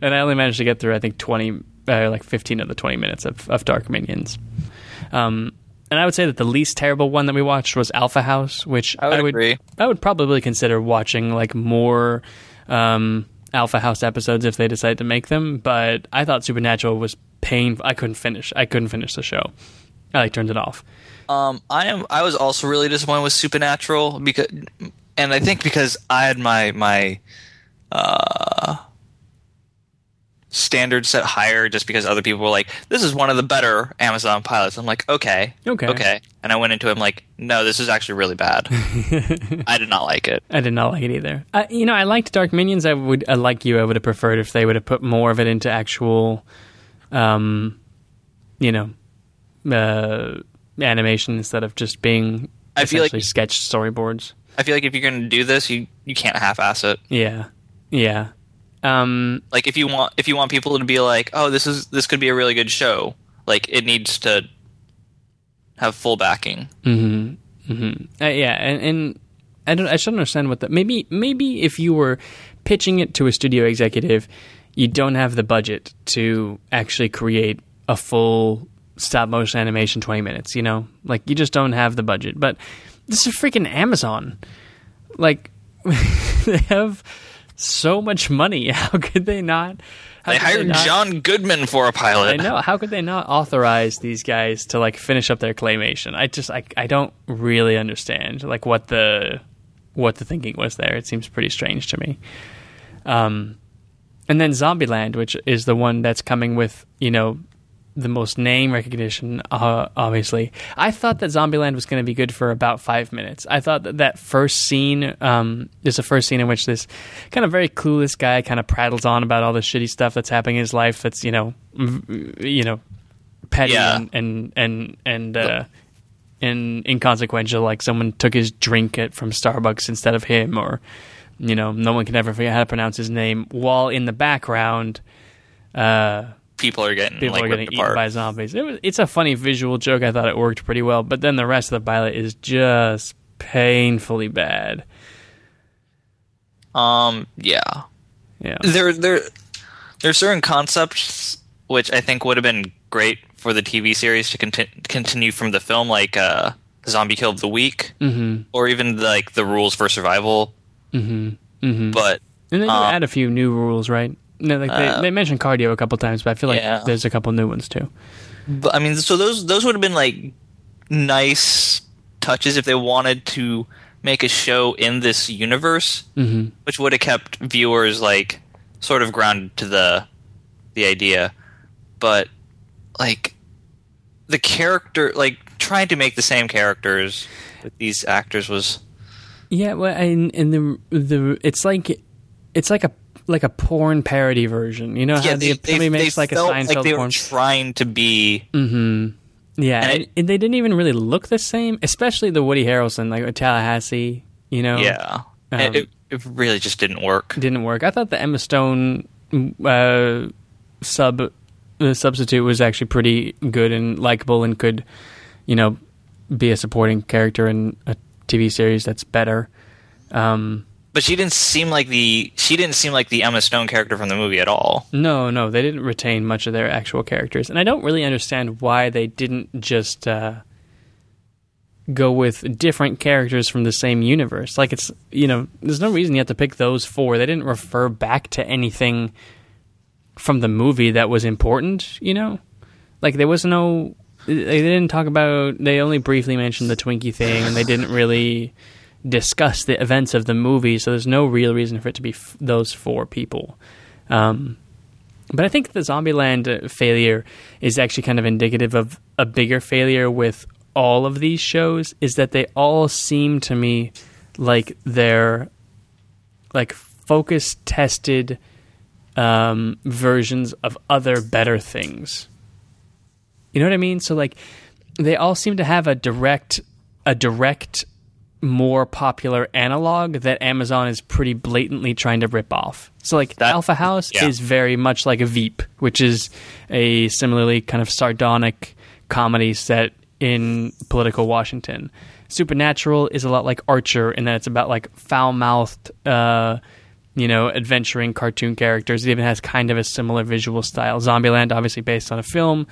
I only managed to get through I think 20 uh, like 15 of the 20 minutes of, of Dark Minions. Um and I would say that the least terrible one that we watched was Alpha House, which I would agree. I would probably consider watching like more um, Alpha House episodes if they decide to make them. But I thought Supernatural was painful. I couldn't finish. I couldn't finish the show. I like turned it off. Um, I am. I was also really disappointed with Supernatural because, and I think because I had my my uh, standard set higher, just because other people were like, "This is one of the better Amazon pilots." I'm like, "Okay, Okay. okay," and I went into it I'm like, "No, this is actually really bad. I did not like it." I did not like it either. I, you know, I liked Dark Minions. I would, uh, like you, I would have preferred if they would have put more of it into actual, um, you know, uh, animation instead of just being I feel like- essentially sketch storyboards. I feel like if you're going to do this, you you can't half-ass it. Yeah, yeah. Um, Like if you want if you want people to be like, "Oh, this is this could be a really good show," like it needs to have full backing. Uh, yeah, and, and I don't. I should understand what the maybe maybe if you were pitching it to a studio executive, you don't have the budget to actually create a full stop motion animation twenty minutes. You know, like you just don't have the budget. But this is freaking Amazon. Like they have so much money. How could they not? They hired not- John Goodman for a pilot. I know. How could they not authorize these guys to like finish up their claymation? I just I I don't really understand like what the what the thinking was there. It seems pretty strange to me. Um, and then Zombieland, which is the one that's coming with you know the most name recognition, uh, obviously. I thought that Zombieland was going to be good for about five minutes. I thought that that first scene, um, there's a first scene in which this kind of very clueless guy kind of prattles on about all the shitty stuff that's happening in his life. That's you know, you know, petty Yeah. and and and and. Uh, and inconsequential, like someone took his drink at, from Starbucks instead of him, or you know, no one can ever forget how to pronounce his name. While in the background, uh, People are getting people like are getting eaten apart. by zombies. It was, it's a funny visual joke. I thought it worked pretty well, but then the rest of the pilot is just painfully bad. Um, yeah. Yeah, There, there, there are certain concepts which I think would have been great for the TV series to conti- continue from the film, like uh, Zombie Kill of the Week, mm-hmm. or even like the rules for survival. Mm-hmm. Mm-hmm. But and they do uh, add a few new rules, right? No, like they, they mentioned cardio a couple times, but I feel like yeah. there's a couple new ones too. But I mean, so those those would have been like nice touches if they wanted to make a show in this universe, mm-hmm. which would have kept viewers like sort of grounded to the the idea. But like the character, like trying to make the same characters with these actors was Yeah, well, and, and the the it's like it's like a like a porn parody version. You know how yeah. the, They, somebody they makes like a Seinfeld like they were porn. trying to be. Yeah, And and, it- and they didn't even really look the same, especially the Woody Harrelson, like Tallahassee. You know, Yeah, Um, it, it, it really just didn't work. didn't work. I thought the Emma Stone uh, sub the substitute was actually pretty good and likable and could, you know, be a supporting character in a TV series that's better. Um, But she didn't seem like the she didn't seem like the Emma Stone character from the movie at all. No, no, they didn't retain much of their actual characters, and I don't really understand why they didn't just uh, go with different characters from the same universe. Like it's you know, there's no reason you have to pick those four. They didn't refer back to anything from the movie that was important. You know, like there was no. They didn't talk about. They only briefly mentioned the Twinkie thing, and they didn't really discuss the events of the movie. So there's no real reason for it to be f- those four people. Um, but I think the Zombieland uh, failure is actually kind of indicative of a bigger failure with all of these shows. Is that they all seem to me like they're like focus tested um, versions of other better things. You know what I mean? So like they all seem to have a direct a direct more popular analog that Amazon is pretty blatantly trying to rip off. So like That- Alpha House yeah. is very much like a Veep, which is a similarly kind of sardonic comedy set in political Washington. Supernatural is a lot like Archer in that it's about like foul-mouthed uh you know, adventuring cartoon characters. It even has kind of a similar visual style. Zombieland, obviously based on a film.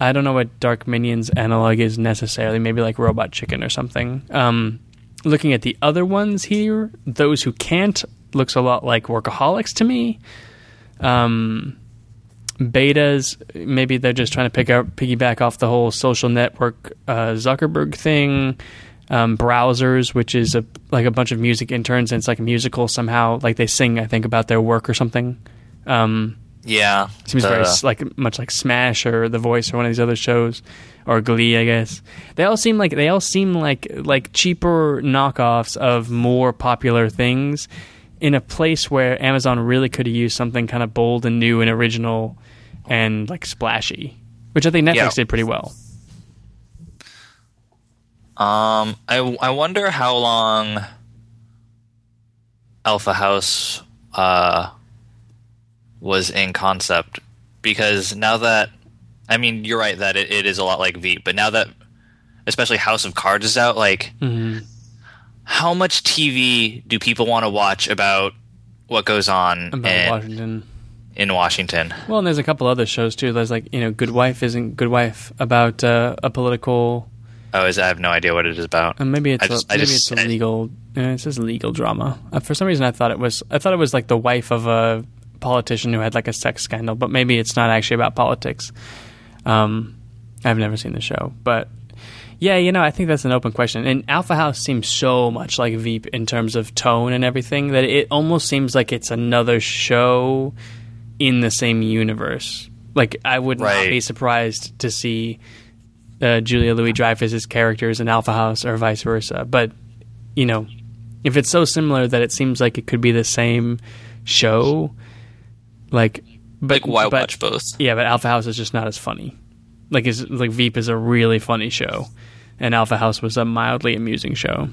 I don't know what Dark Minions analog is necessarily. Maybe like Robot Chicken or something. Um, looking at the other ones here, those who can't looks a lot like Workaholics to me. Um, betas, maybe they're just trying to pick up, piggyback off the whole social network uh, Zuckerberg thing. Um, browsers, which is a like a bunch of music interns, and it's like a musical somehow. Like they sing, I think, about their work or something. Um, Yeah, Seems the- very like much like Smash or The Voice or one of these other shows or Glee, I guess. They all seem like they all seem like like cheaper knockoffs of more popular things in a place where Amazon really could have used something kind of bold and new and original and like splashy, which I think Netflix Yeah. did pretty well. Um, I I wonder how long Alpha House uh was in concept because now that I mean you're right that it, it is a lot like Veep, but now that especially House of Cards is out, like how much TV do people want to watch about what goes on About in, Washington. in Washington? Well, and there's a couple other shows too. There's like you know, Good Wife isn't Good Wife about uh, a political Oh, is I have no idea what it is about. And maybe it's I just- a, I maybe just- it's a legal. Uh, it says legal drama. Uh, for some reason, I thought it was. I thought it was like the wife of a politician who had like a sex scandal, but maybe it's not actually about politics. Um, I've never seen the show, but yeah, you know, I think that's an open question. And Alpha House seems so much like Veep in terms of tone and everything that it almost seems like it's another show in the same universe. Like I would not be surprised to see uh, Julia Louis Dreyfus's characters in Alpha House or vice versa. But you know, if it's so similar that it seems like it could be the same show, like, but Like, why but- watch both? Yeah, but Alpha House is just not as funny. Like, is like Veep is a really funny show, and Alpha House was a mildly amusing show.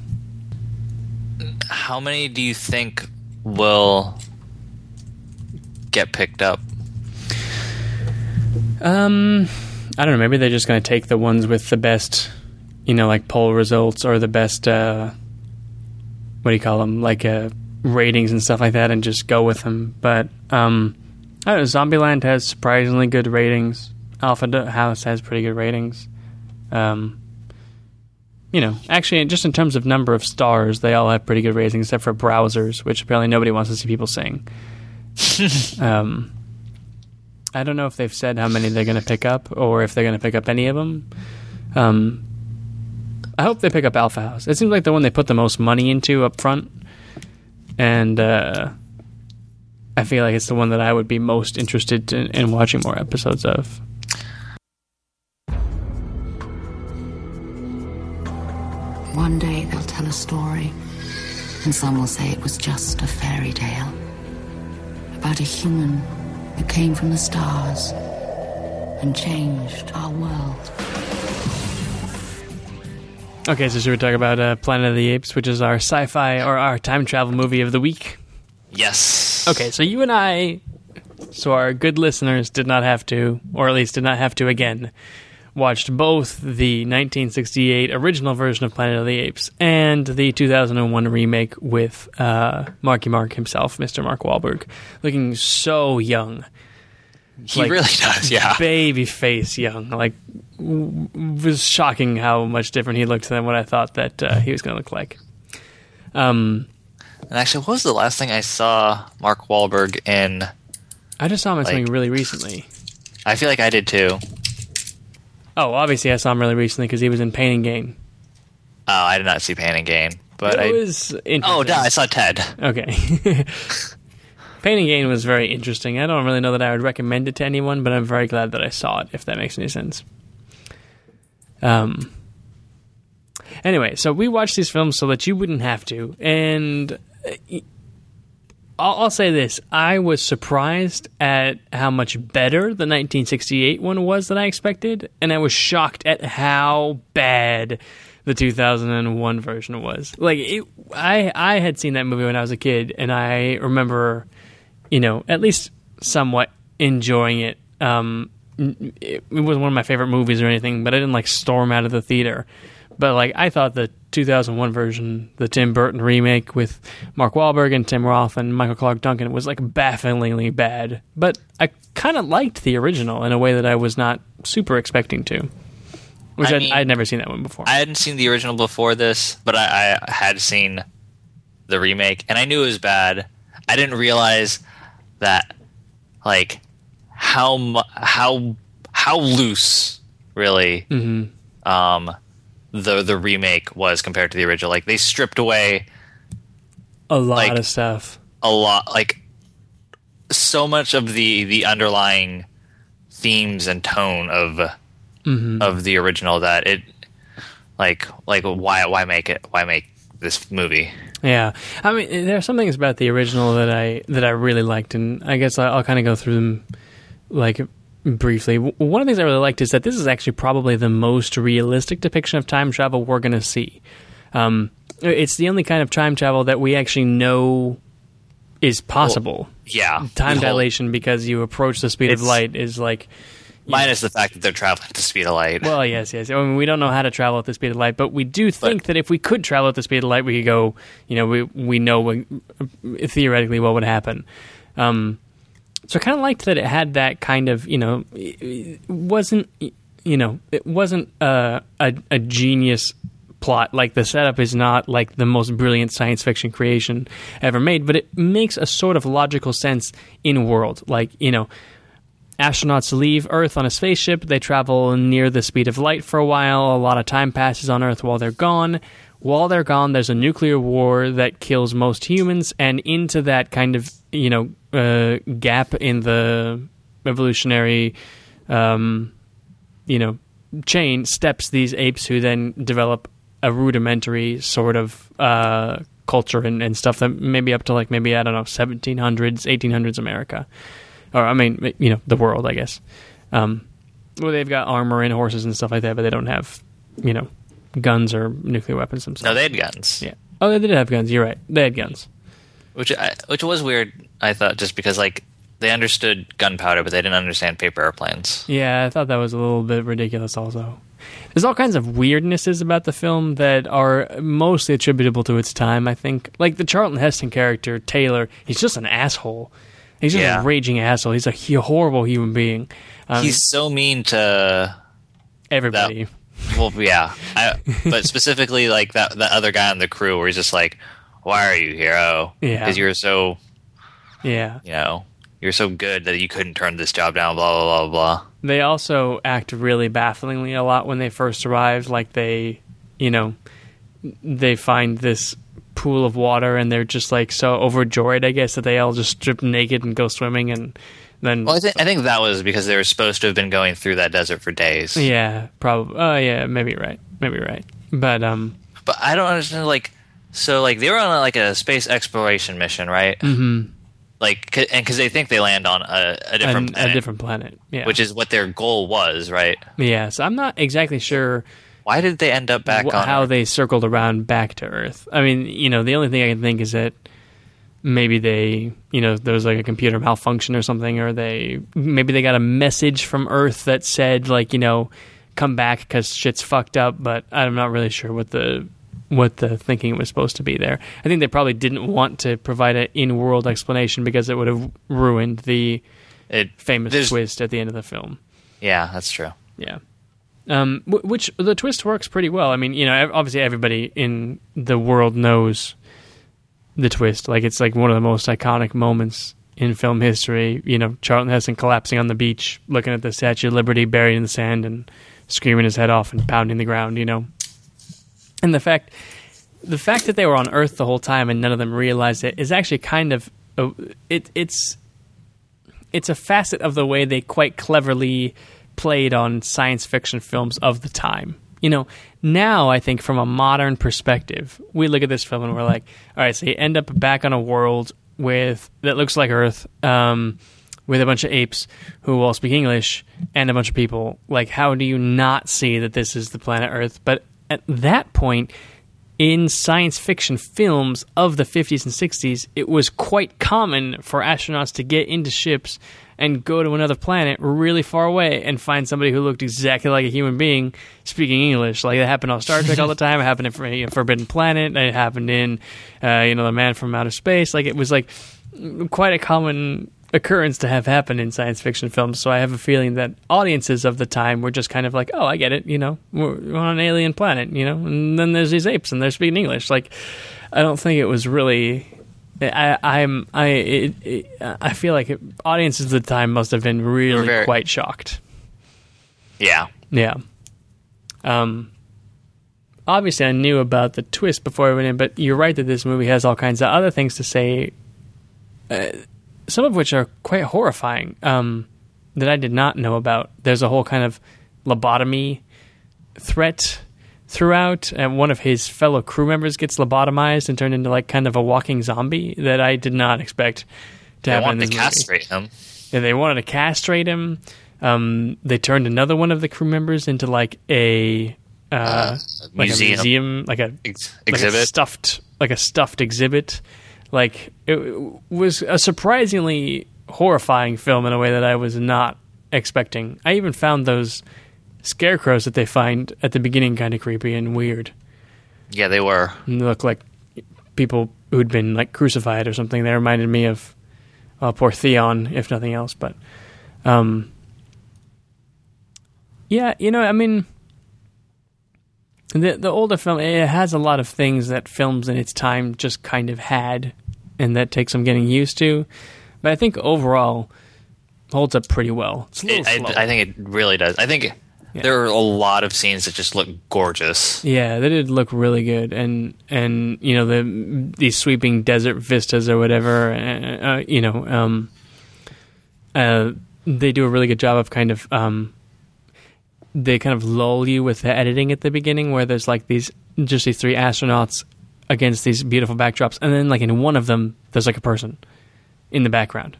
How many do you think will get picked up? Um, I don't know. Maybe they're just going to take the ones with the best, you know, like poll results or the best. Uh, what do you call them? Like uh, ratings and stuff like that, and just go with them. But um, I don't know. Zombieland has surprisingly good ratings. Alpha House has pretty good ratings. Um, you know, actually, just in terms of number of stars, they all have pretty good ratings, except for browsers, which apparently nobody wants to see people sing. um, I don't know if they've said how many they're going to pick up or if they're going to pick up any of them. Um, I hope they pick up Alpha House. It seems like the one they put the most money into up front, and uh, I feel like it's the one that I would be most interested in, in watching more episodes of. One day they'll tell a story, and some will say it was just a fairy tale about a human who came from the stars and changed our world. Okay, so should we talk about uh, Planet of the Apes, which is our sci-fi or our time travel movie of the week? Yes. Okay, so you and I, so our good listeners did not have to, or at least did not have to again, watched both the 1968 original version of Planet of the Apes and the 2001 remake with uh, Marky Mark himself, Mr. Mark Wahlberg, looking so young, He like- really does. Yeah. baby face young. Like, w- was shocking how much different he looked than what I thought that uh, he was going to look like. Um, And actually, what was the last thing I saw Mark Wahlberg in? I just saw him in Like- something really recently. I feel like I did too. Oh, obviously I saw him really recently because he was in Pain and Gain. Oh, I did not see Pain and Gain, but it I. was interesting. Oh, no, I saw Ted. Okay. Pain and Gain was very interesting. I don't really know that I would recommend it to anyone, but I'm very glad that I saw it, if that makes any sense. Um. Anyway, so we watched these films so that you wouldn't have to, and I'll, I'll say this: I was surprised at how much better the 1968 one was than I expected, and I was shocked at how bad the 2001 version was. Like, it, I I had seen that movie when I was a kid, and I remember, you know, at least somewhat enjoying it. Um, it, it wasn't one of my favorite movies or anything, but I didn't like storm out of the theater. But like I thought the 2001 version, the Tim Burton remake with Mark Wahlberg and Tim Roth and Michael Clarke Duncan was like bafflingly bad. But I kind of liked the original in a way that I was not super expecting to. Which I I mean, I'd never seen that one before. I hadn't seen the original before this, but I, I had seen the remake, and I knew it was bad. I didn't realize that, like, how how how loose really um, the the remake was compared to the original. Like, they stripped away a lot like- of stuff. a lot, like so much of the the underlying themes and tone of mm-hmm. of the original that it like like why why make it why make this movie Yeah, I mean, there are some things about the original that I that I really liked, and I guess I'll, I'll kind of go through them like briefly. One of the things I really liked is that this is actually probably the most realistic depiction of time travel we're going to see. Um, it's the only kind of time travel that we actually know is possible. yeah time whole- dilation because you approach the speed of light is like minus the fact that they're traveling at the speed of light Well, yes, yes. I mean, we don't know how to travel at the speed of light, but we do think that if we could travel at the speed of light, we could go. You know, we we know what, theoretically what would happen. Um, so I kind of liked that it had that kind of you know, wasn't. You know, it wasn't a, a, a genius plot. Like the setup is not like the most brilliant science fiction creation ever made, but it makes a sort of logical sense in world. Like you know, astronauts leave Earth on a spaceship. They travel near the speed of light for a while. A lot of time passes on Earth while they're gone. While they're gone, there's a nuclear war that kills most humans, and into that kind of you know uh, gap in the evolutionary, um, you know, chain steps these apes who then develop a rudimentary sort of uh, culture and, and stuff that maybe up to like maybe I don't know 1700s, 1800s America, or I mean you know the world I guess. Um, well, they've got armor and horses and stuff like that, but they don't have you know guns or nuclear weapons themselves. No, they had guns. yeah. Oh, they did have guns. You're right. They had guns. Which I, which was weird. I thought just because like they understood gunpowder, but they didn't understand paper airplanes. Yeah, I thought that was a little bit ridiculous. Also, there's all kinds of weirdnesses about the film that are mostly attributable to its time. I think, like the Charlton Heston character Taylor, he's just an asshole. He's just Yeah. a raging asshole. He's a horrible human being. Um, He's so mean to everybody. well, yeah, I, but specifically like that that other guy on the crew where he's just like, "Why are you here? Oh, Yeah. because you're so Yeah. you know you're so good that you couldn't turn this job down." Blah blah blah blah. They also act really bafflingly a lot when they first arrive. Like they, you know, they find this pool of water and they're just like so overjoyed, I guess, that they all just strip naked and go swimming and then. Well, I think I think that was because they were supposed to have been going through that desert for days. yeah, probably. Oh, yeah, maybe right. Maybe right. But um, But I don't understand. Like, so like they were on like a space exploration mission, right? Mm-hmm. Like, c- and because they think they land on a, a a, different a planet, different planet. Yeah, which is what their goal was, right? yeah. So I'm not exactly sure Why did they end up back wh- on how Earth? they circled around back to Earth. I mean, you know, the only thing I can think is that maybe they, you know, there was like a computer malfunction or something, or they maybe they got a message from Earth that said like, you know, come back because shit's fucked up. But I'm not really sure what the what the thinking was supposed to be there. I think they probably didn't want to provide an in-world explanation because it would have ruined the It, famous twist at the end of the film. Yeah, that's true. Yeah. Um, which the twist works pretty well. I mean, you know, obviously everybody in the world knows the twist. Like it's like one of the most iconic moments in film history. You know, Charlton Heston collapsing on the beach, looking at the Statue of Liberty buried in the sand, and screaming his head off and pounding the ground. You know, and the fact the fact that they were on Earth the whole time and none of them realized it is actually kind of a, it. It's it's a facet of the way they quite cleverly played on science fiction films of the time. You know, now I think from a modern perspective, we look at this film and we're like, all right, so you end up back on a world with that looks like Earth, um, with a bunch of apes who all speak English and a bunch of people. Like, how do you not see that this is the planet Earth? But at that point, in science fiction films of the 50s and 60s, it was quite common for astronauts to get into ships and go to another planet really far away and find somebody who looked exactly like a human being speaking English. Like that happened on Star Trek all the time. It happened in you know, Forbidden Planet. It happened in, uh, you know, The Man from Outer Space. Like it was like quite a common occurrence to have happen in science fiction films. So I have a feeling that audiences of the time were just kind of like, oh, I get it. You know, we're on an alien planet. You know, and then there's these apes and they're speaking English. Like, I don't think it was really. I, I'm I it, it, I feel like it, audiences of the time must have been really very- quite shocked. Yeah, Yeah. Um. Obviously, I knew about the twist before I went in, but you're right that this movie has all kinds of other things to say, uh, some of which are quite horrifying. Um, that I did not know about. There's a whole kind of lobotomy threat throughout, and one of his fellow crew members gets lobotomized and turned into like kind of a walking zombie that I did not expect to they happen. want in to this movie. castrate him. Yeah, they wanted to castrate him. Um, they turned another one of the crew members into like a uh, like museum. a museum, like a Ex- like a stuffed, like a stuffed exhibit. Like it was a surprisingly horrifying film in a way that I was not expecting. I even found those scarecrows that they find at the beginning kind of creepy and weird. yeah, they were. And they look like people who'd been like crucified or something. They reminded me of uh, poor Theon, if nothing else. But um, Yeah, you know, I mean, the the older film it has a lot of things that films in its time just kind of had, and that takes some getting used to. But I think overall holds up pretty well. It's a little It, slow. I, I think it really does. I think there are a lot of scenes that just look gorgeous. Yeah, they did look really good, and and you know the these sweeping desert vistas or whatever, uh, uh, you know, um, uh, they do a really good job of kind of um, they kind of lull you with the editing at the beginning, where there's like these just these three astronauts against these beautiful backdrops, and then like in one of them, there's like a person in the background,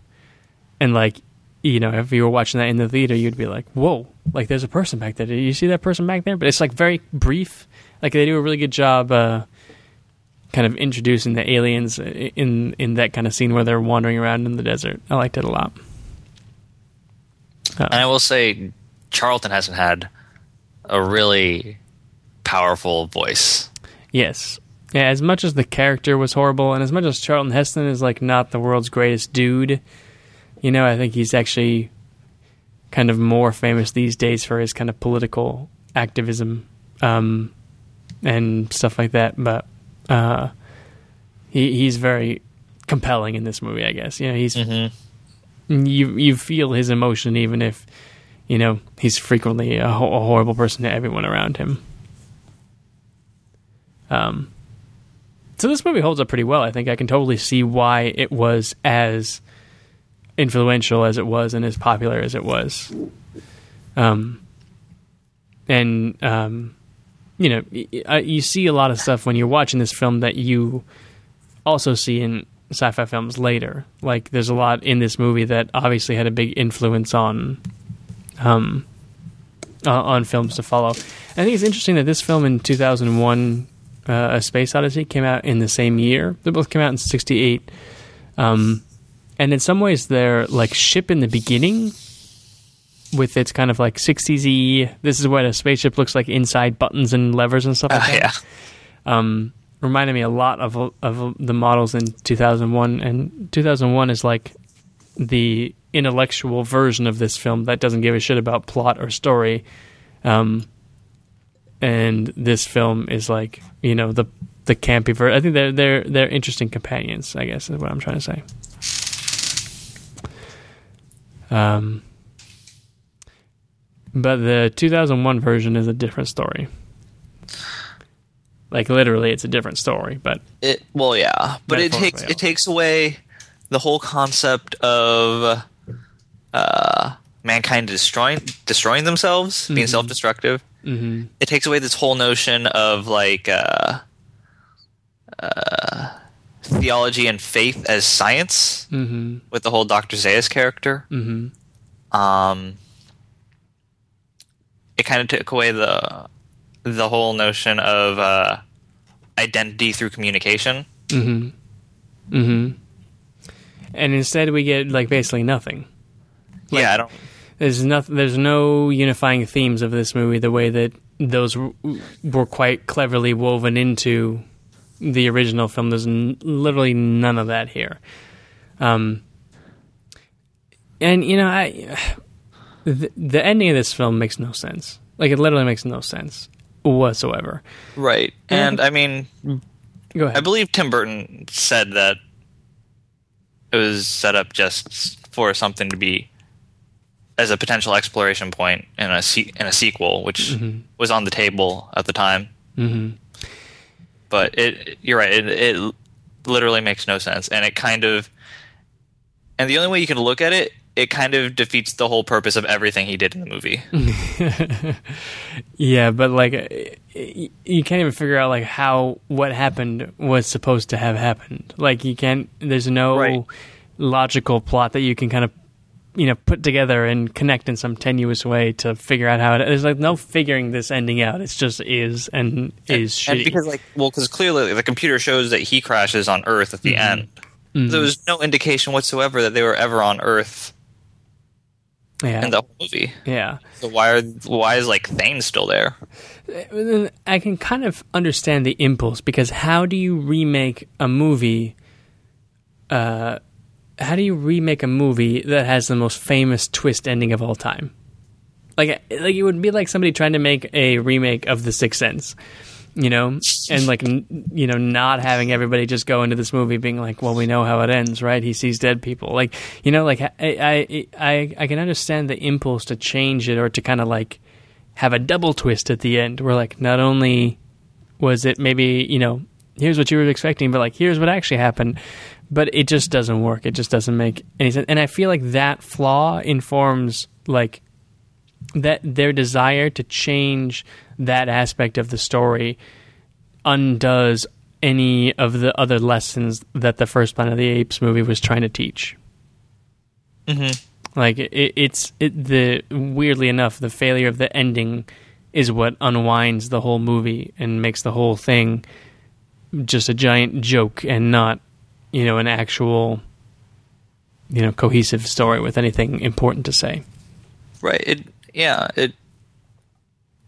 and like you know, if you were watching that in the theater, you'd be like, "Whoa!" Like, there's a person back there. Did you see that person back there? But it's like very brief. Like they do a really good job, uh, kind of introducing the aliens in in that kind of scene where they're wandering around in the desert. I liked it a lot. And I will say, Charlton Heston had a really powerful voice. Yes. Yeah, as much as the character was horrible, and as much as Charlton Heston is like not the world's greatest dude, you know, I think he's actually kind of more famous these days for his kind of political activism um, and stuff like that. But uh, he he's very compelling in this movie, I guess. You know, he's you you feel his emotion even if you know he's frequently a, ho- a horrible person to everyone around him. Um, so this movie holds up pretty well. I think I can totally see why it was as influential as it was and as popular as it was. Um, and um, you know, uh, you see a lot of stuff when you're watching this film that you also see in sci-fi films later. Like, there's a lot in this movie that obviously had a big influence on, um, uh, on films to follow. I think it's interesting that this film in 2001, uh, A Space Odyssey, came out in the same year. They both came out in '68. Um, and in some ways, they're like ship in the beginning, with its kind of like 60s This is what a spaceship looks like inside buttons and levers and stuff like Uh, that yeah. um, reminded me a lot of of the models in 2001, and 2001 is like the intellectual version of this film that doesn't give a shit about plot or story. Um, and this film is like you know the the campy version. I think they're they're they're interesting companions. I guess is what I'm trying to say. Um, but the 2001 version is a different story. Like literally, it's a different story. But It well, yeah, but it takes it takes away the whole concept of uh, mankind destroying destroying themselves, being self destructive. Mm-hmm. It takes away this whole notion of like uh, uh, theology and faith as science mm-hmm. with the whole Doctor Zaius character. Mm-hmm. Um, it kind of took away the the whole notion of uh, identity through communication. and instead we get like basically nothing. Yeah, I don't. There's nothing. There's no unifying themes of this movie the way that those were quite cleverly woven into the original film. There's n- literally none of that here. Um, and you know, I the, the ending of this film makes no sense. Like it literally makes no sense whatsoever. Right. And I mean, Go ahead. I believe Tim Burton said that it was set up just for something to be as a potential exploration point in a se- in a sequel, which was on the table at the time. Mm-hmm. But it, you're right. It, it literally makes no sense, and it kind of, and the only way you can look at it, it kind of defeats the whole purpose of everything he did in the movie. Yeah, but like uh, you can't even figure out like how what happened was supposed to have happened. Like you can't. There's no Right. logical plot that you can kind of you know put together and connect in some tenuous way to figure out how it. There's like no figuring this ending out. It's just is and is shitty. And because like well, because clearly the computer shows that he crashes on Earth at the Mm-hmm. end. There was no indication whatsoever that they were ever on Earth yeah, in the whole movie. yeah. So why are why is like Thade still there? I can kind of understand the impulse because how do you remake a movie? Uh, how do you remake a movie that has the most famous twist ending of all time? like like it would be like somebody trying to make a remake of The Sixth Sense, you know, and like you know not having everybody just go into this movie being like, well, we know how it ends, right? He sees dead people, like you know, like I I I, I can understand the impulse to change it or to kind of like have a double twist at the end, where like not only was it maybe you know here's what you were expecting, but like here's what actually happened. But it just doesn't work. It just doesn't make any sense. And I feel like that flaw informs like that their desire to change that aspect of the story undoes any of the other lessons that the first Planet of the Apes movie was trying to teach. Mm-hmm. Like it, it's it, the weirdly enough, the failure of the ending is what unwinds the whole movie and makes the whole thing just a giant joke and not, you know, an actual, you know, cohesive story with anything important to say. Right. It yeah, it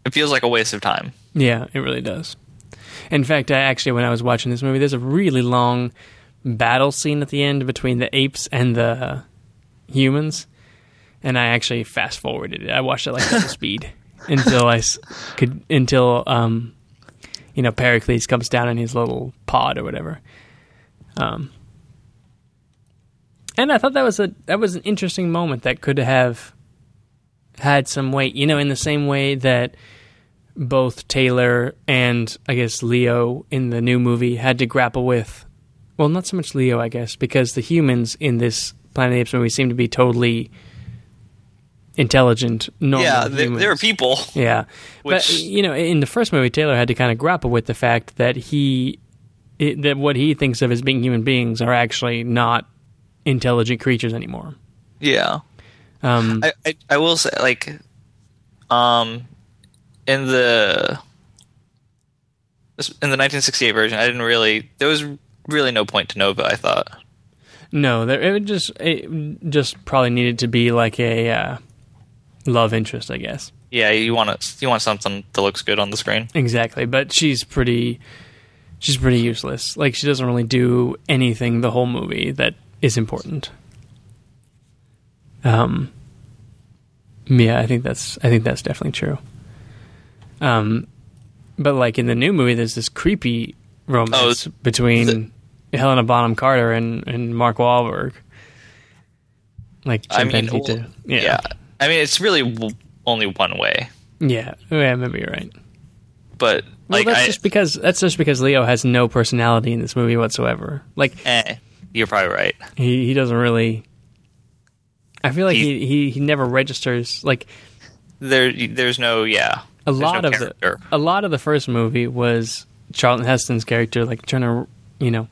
it feels like a waste of time. Yeah, it really does. In fact, I actually, when I was watching this movie, there's a really long battle scene at the end between the apes and the humans, and I actually fast forwarded it. I watched it like double speed until I could until um, you know Pericles comes down in his little pod or whatever. Um, and I thought that was a that was an interesting moment that could have had some weight. You know, in the same way that both Taylor and I guess Leo in the new movie had to grapple with. Well, not so much Leo, I guess, because the humans in this Planet Apes movie seem to be totally intelligent, normal yeah, they, are people. Yeah, but you know, in the first movie, Taylor had to kind of grapple with the fact that he it, that what he thinks of as being human beings are actually not intelligent creatures anymore. Yeah. Um, I, I I will say like um in the in the 1968 version I didn't really there was really no point to Nova I thought. No, there, it would just it just probably needed to be like a uh, love interest, I guess. Yeah, you want it, you want something that looks good on the screen. Exactly, but she's pretty she's pretty useless. Like she doesn't really do anything the whole movie that is important. Um yeah, I think that's I think that's definitely true. Um but like in the new movie there's this creepy romance Oh, between Helena Bonham Carter and, and Mark Wahlberg. Like I mean, well, to- yeah. I mean it's really w- only one way, Yeah, yeah, maybe you're right. But Well, like that's I just because that's just because Leo has no personality in this movie whatsoever. Like eh, you're probably right. he he doesn't really. I feel like He- he, he, he never registers like There there's no yeah. a lot no of character. the a lot of the first movie was Charlton Heston's character like trying to you know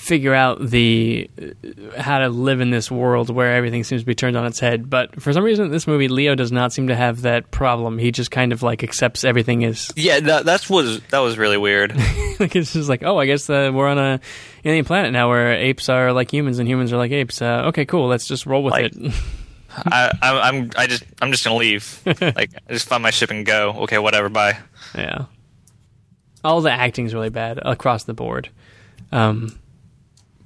figure out the uh, how to live in this world where everything seems to be turned on its head. But for some reason, in this movie, Leo does not seem to have that problem. He just kind of like accepts everything as Yeah, that that's was that was really weird. like it's just like, oh, I guess uh, we're on a alien planet now where apes are like humans and humans are like apes. Uh, okay, cool. Let's just roll with Like- it. I, I'm I'm I just I'm just gonna leave. like I just find my ship and go. Okay, whatever. Bye. yeah. All the acting's really bad across the board. Um,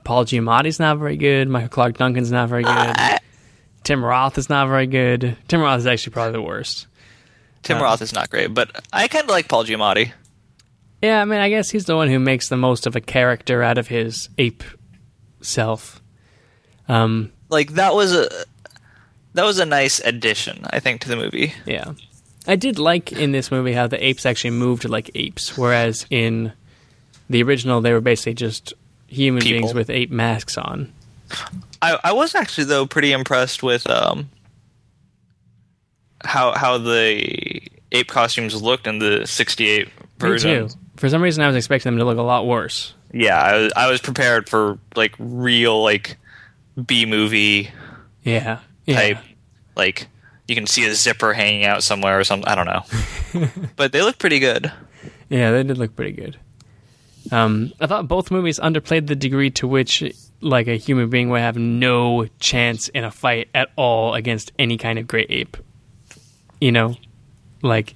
Paul Giamatti's not very good. Michael Clarke Duncan's not very good. Tim Roth is not very good. Tim Roth is actually probably the worst. Tim Uh, Roth is not great, but I kind of like Paul Giamatti. Yeah, I mean, I guess he's the one who makes the most of a character out of his ape self. Um, Like that was a that was a nice addition, I think, to the movie. Yeah. I did like in this movie how the apes actually moved like apes, whereas in the original they were basically just human People. beings with ape masks on. I I was actually though pretty impressed with um how how the ape costumes looked in the '68 Me version. too. For some reason I was expecting them to look a lot worse. Yeah, I was, I was prepared for like real like B movie Yeah. Yeah. type. Like you can see a zipper hanging out somewhere or something. I don't know, but they look pretty good. Yeah, they did look pretty good. Um, I thought both movies underplayed the degree to which, like, a human being would have no chance in a fight at all against any kind of great ape. You know, like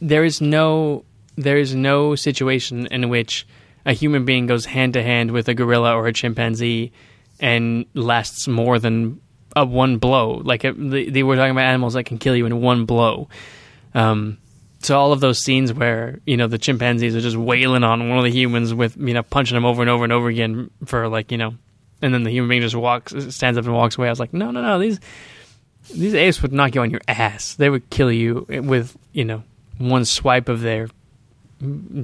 there is no there is no situation in which a human being goes hand to hand with a gorilla or a chimpanzee and lasts more than a one blow. Like they, were talking about animals that can kill you in one blow. Um, so all of those scenes where you know the chimpanzees are just wailing on one of the humans with you know punching them over and over and over again for like you know, and then the human being just walks stands up and walks away. I was like, no, no, no, these these apes would knock you on your ass. They would kill you with you know one swipe of their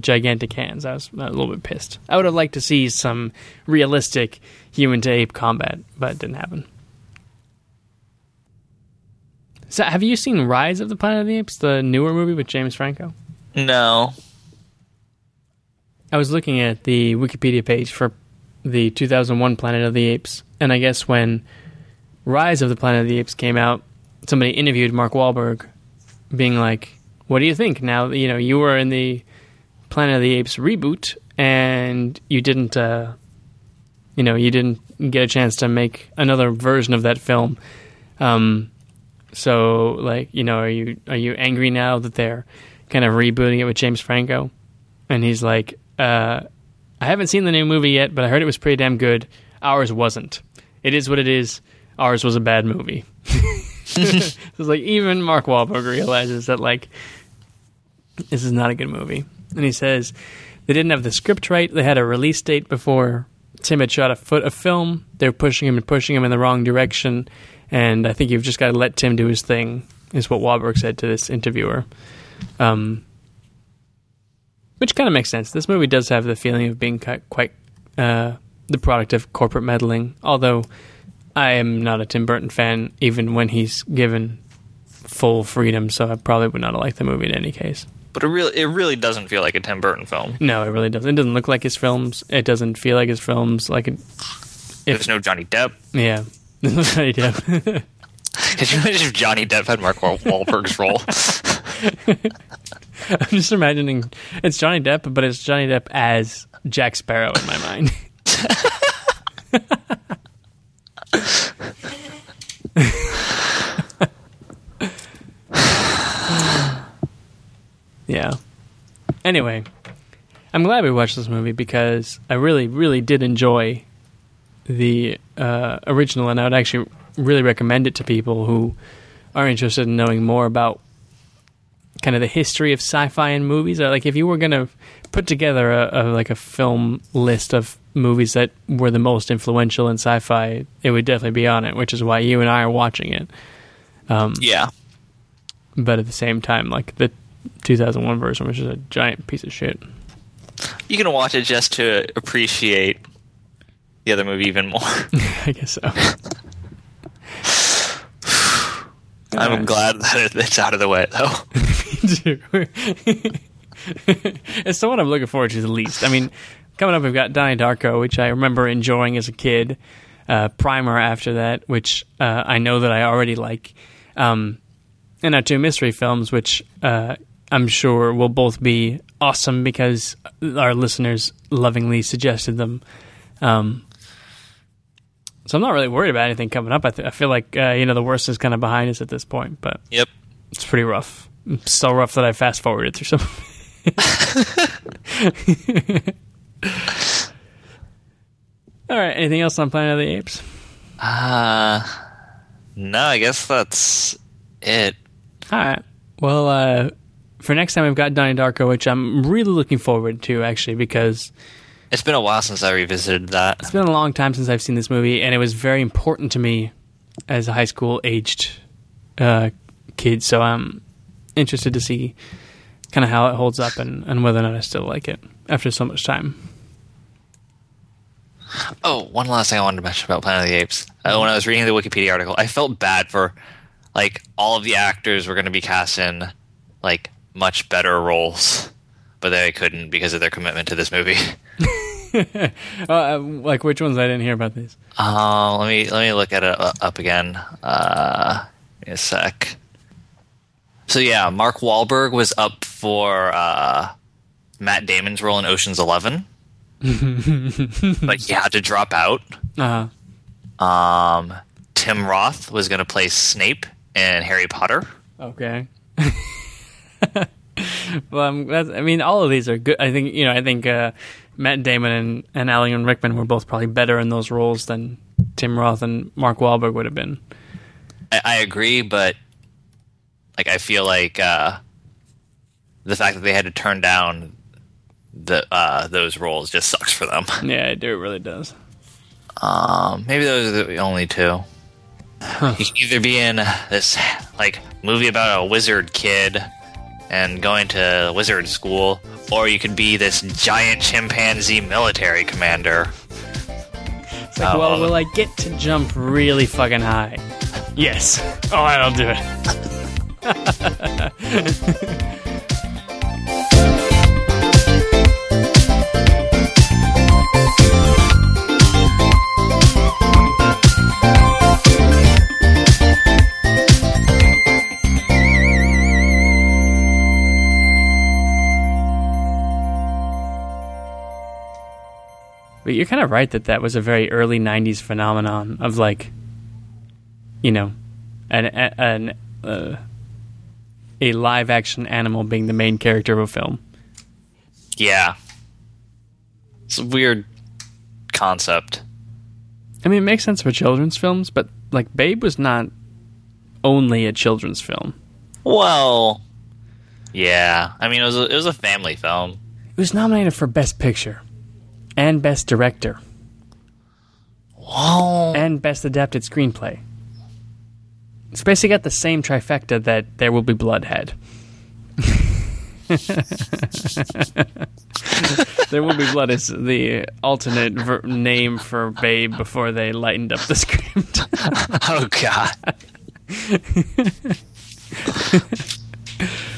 gigantic hands. I was a little bit pissed. I would have liked to see some realistic human to ape combat, but it didn't happen. So, have you seen Rise of the Planet of the Apes, the newer movie with James Franco? No. I was looking at the Wikipedia page for the 2001 Planet of the Apes, and I guess when Rise of the Planet of the Apes came out, somebody interviewed Mark Wahlberg, being like, "What do you think now? You know, you were in the Planet of the Apes reboot, and you didn't, uh, you know, you didn't get a chance to make another version of that film. Um, so, like, you know, are you are you angry now that they're kind of rebooting it with James Franco?" And he's like, uh, "I haven't seen the new movie yet, but I heard it was pretty damn good. Ours wasn't. It is what it is." ours was a bad movie. it's like even Mark Wahlberg realizes that like this is not a good movie, and he says they didn't have the script right. They had a release date before Tim had shot a foot of film. They're pushing him and pushing him in the wrong direction, and I think you've just got to let Tim do his thing. Is what Wahlberg said to this interviewer. Um, which kind of makes sense. This movie does have the feeling of being quite, uh, the product of corporate meddling, although I am not a Tim Burton fan, even when he's given full freedom. So I probably would not have liked the movie in any case. But it really, it really doesn't feel like a Tim Burton film. No, it really doesn't. It doesn't look like his films. It doesn't feel like his films. Like it, There's no Johnny Depp. yeah, Johnny Depp. Could you imagine if Johnny Depp had Mark Wahl- Wahlberg's role? I'm just imagining it's Johnny Depp, but it's Johnny Depp as Jack Sparrow in my mind. yeah. Anyway, I'm glad we watched this movie because I really, really did enjoy the uh, original, and I would actually really recommend it to people who are interested in knowing more about kind of the history of sci-fi and movies. Or like, if you were going to put together a, a like a film list of movies that were the most influential in sci-fi, it would definitely be on it. Which is why you and I are watching it. Um, yeah. but at the same time, like the 2001 version, which is a giant piece of shit. You can watch it just to appreciate the other movie even more. I guess so. I'm glad that it's out of the way, though. it's the one I'm looking forward to the least. I mean, coming up, we've got Donnie Darko, which I remember enjoying as a kid. Uh, Primer after that, which uh, I know that I already like. Um, and our two mystery films, which uh, I'm sure will both be awesome because our listeners lovingly suggested them. Um, so I'm not really worried about anything coming up. I, th- I feel like uh, you know the worst is kind of behind us at this point, but Yep. it's pretty rough. So rough that I fast forwarded through some. All right. Anything else on Planet of the Apes? Uh, no, I guess that's it. All right. Well, uh, for next time, we've got Donnie Darko, which I'm really looking forward to, actually, because It's been a while since I revisited that. it's been a long time since I've seen this movie, and it was very important to me as a high school aged uh, kid. So I'm interested to see kind of how it holds up and, and whether or not I still like it after so much time. Oh, one last thing I wanted to mention about Planet of the Apes. Uh, when I was reading the Wikipedia article, I felt bad for like all of the actors were going to be cast in like much better roles, but they couldn't because of their commitment to this movie. Uh, like which ones I didn't hear about these? Uh, let me let me look at it uh, up again. Uh, a sec. So yeah, Mark Wahlberg was up for uh, Matt Damon's role in Ocean's Eleven, but he had to drop out. Uh Um, Tim Roth was going to play Snape in Harry Potter. Okay. Well, um, that's, I mean, all of these are good. I think you know. I think uh, Matt Damon and, and Alan Rickman were both probably better in those roles than Tim Roth and Mark Wahlberg would have been. I, I agree, but like I feel like uh, the fact that they had to turn down the uh, those roles just sucks for them. Yeah, it, it really does. Um, maybe those are the only two. You can either be in this like movie about a wizard kid and going to wizard school, or you could be this giant chimpanzee military commander. It's like, Oh, well, well, will I get to jump really fucking high? Yes. All right, I'll do it. But you're kind of right that that was a very early '90s phenomenon of like, you know, an an uh, a live action animal being the main character of a film. Yeah, it's a weird concept. I mean, it makes sense for children's films, but like Babe was not only a children's film. Well, yeah. I mean, it was a, it was a family film. It was nominated for Best Picture and Best Director Whoa. and Best Adapted Screenplay. It's basically got the same trifecta that There Will Be Blood had. there Will Be Blood is the alternate ver- name for Babe before they lightened up the script. Oh God.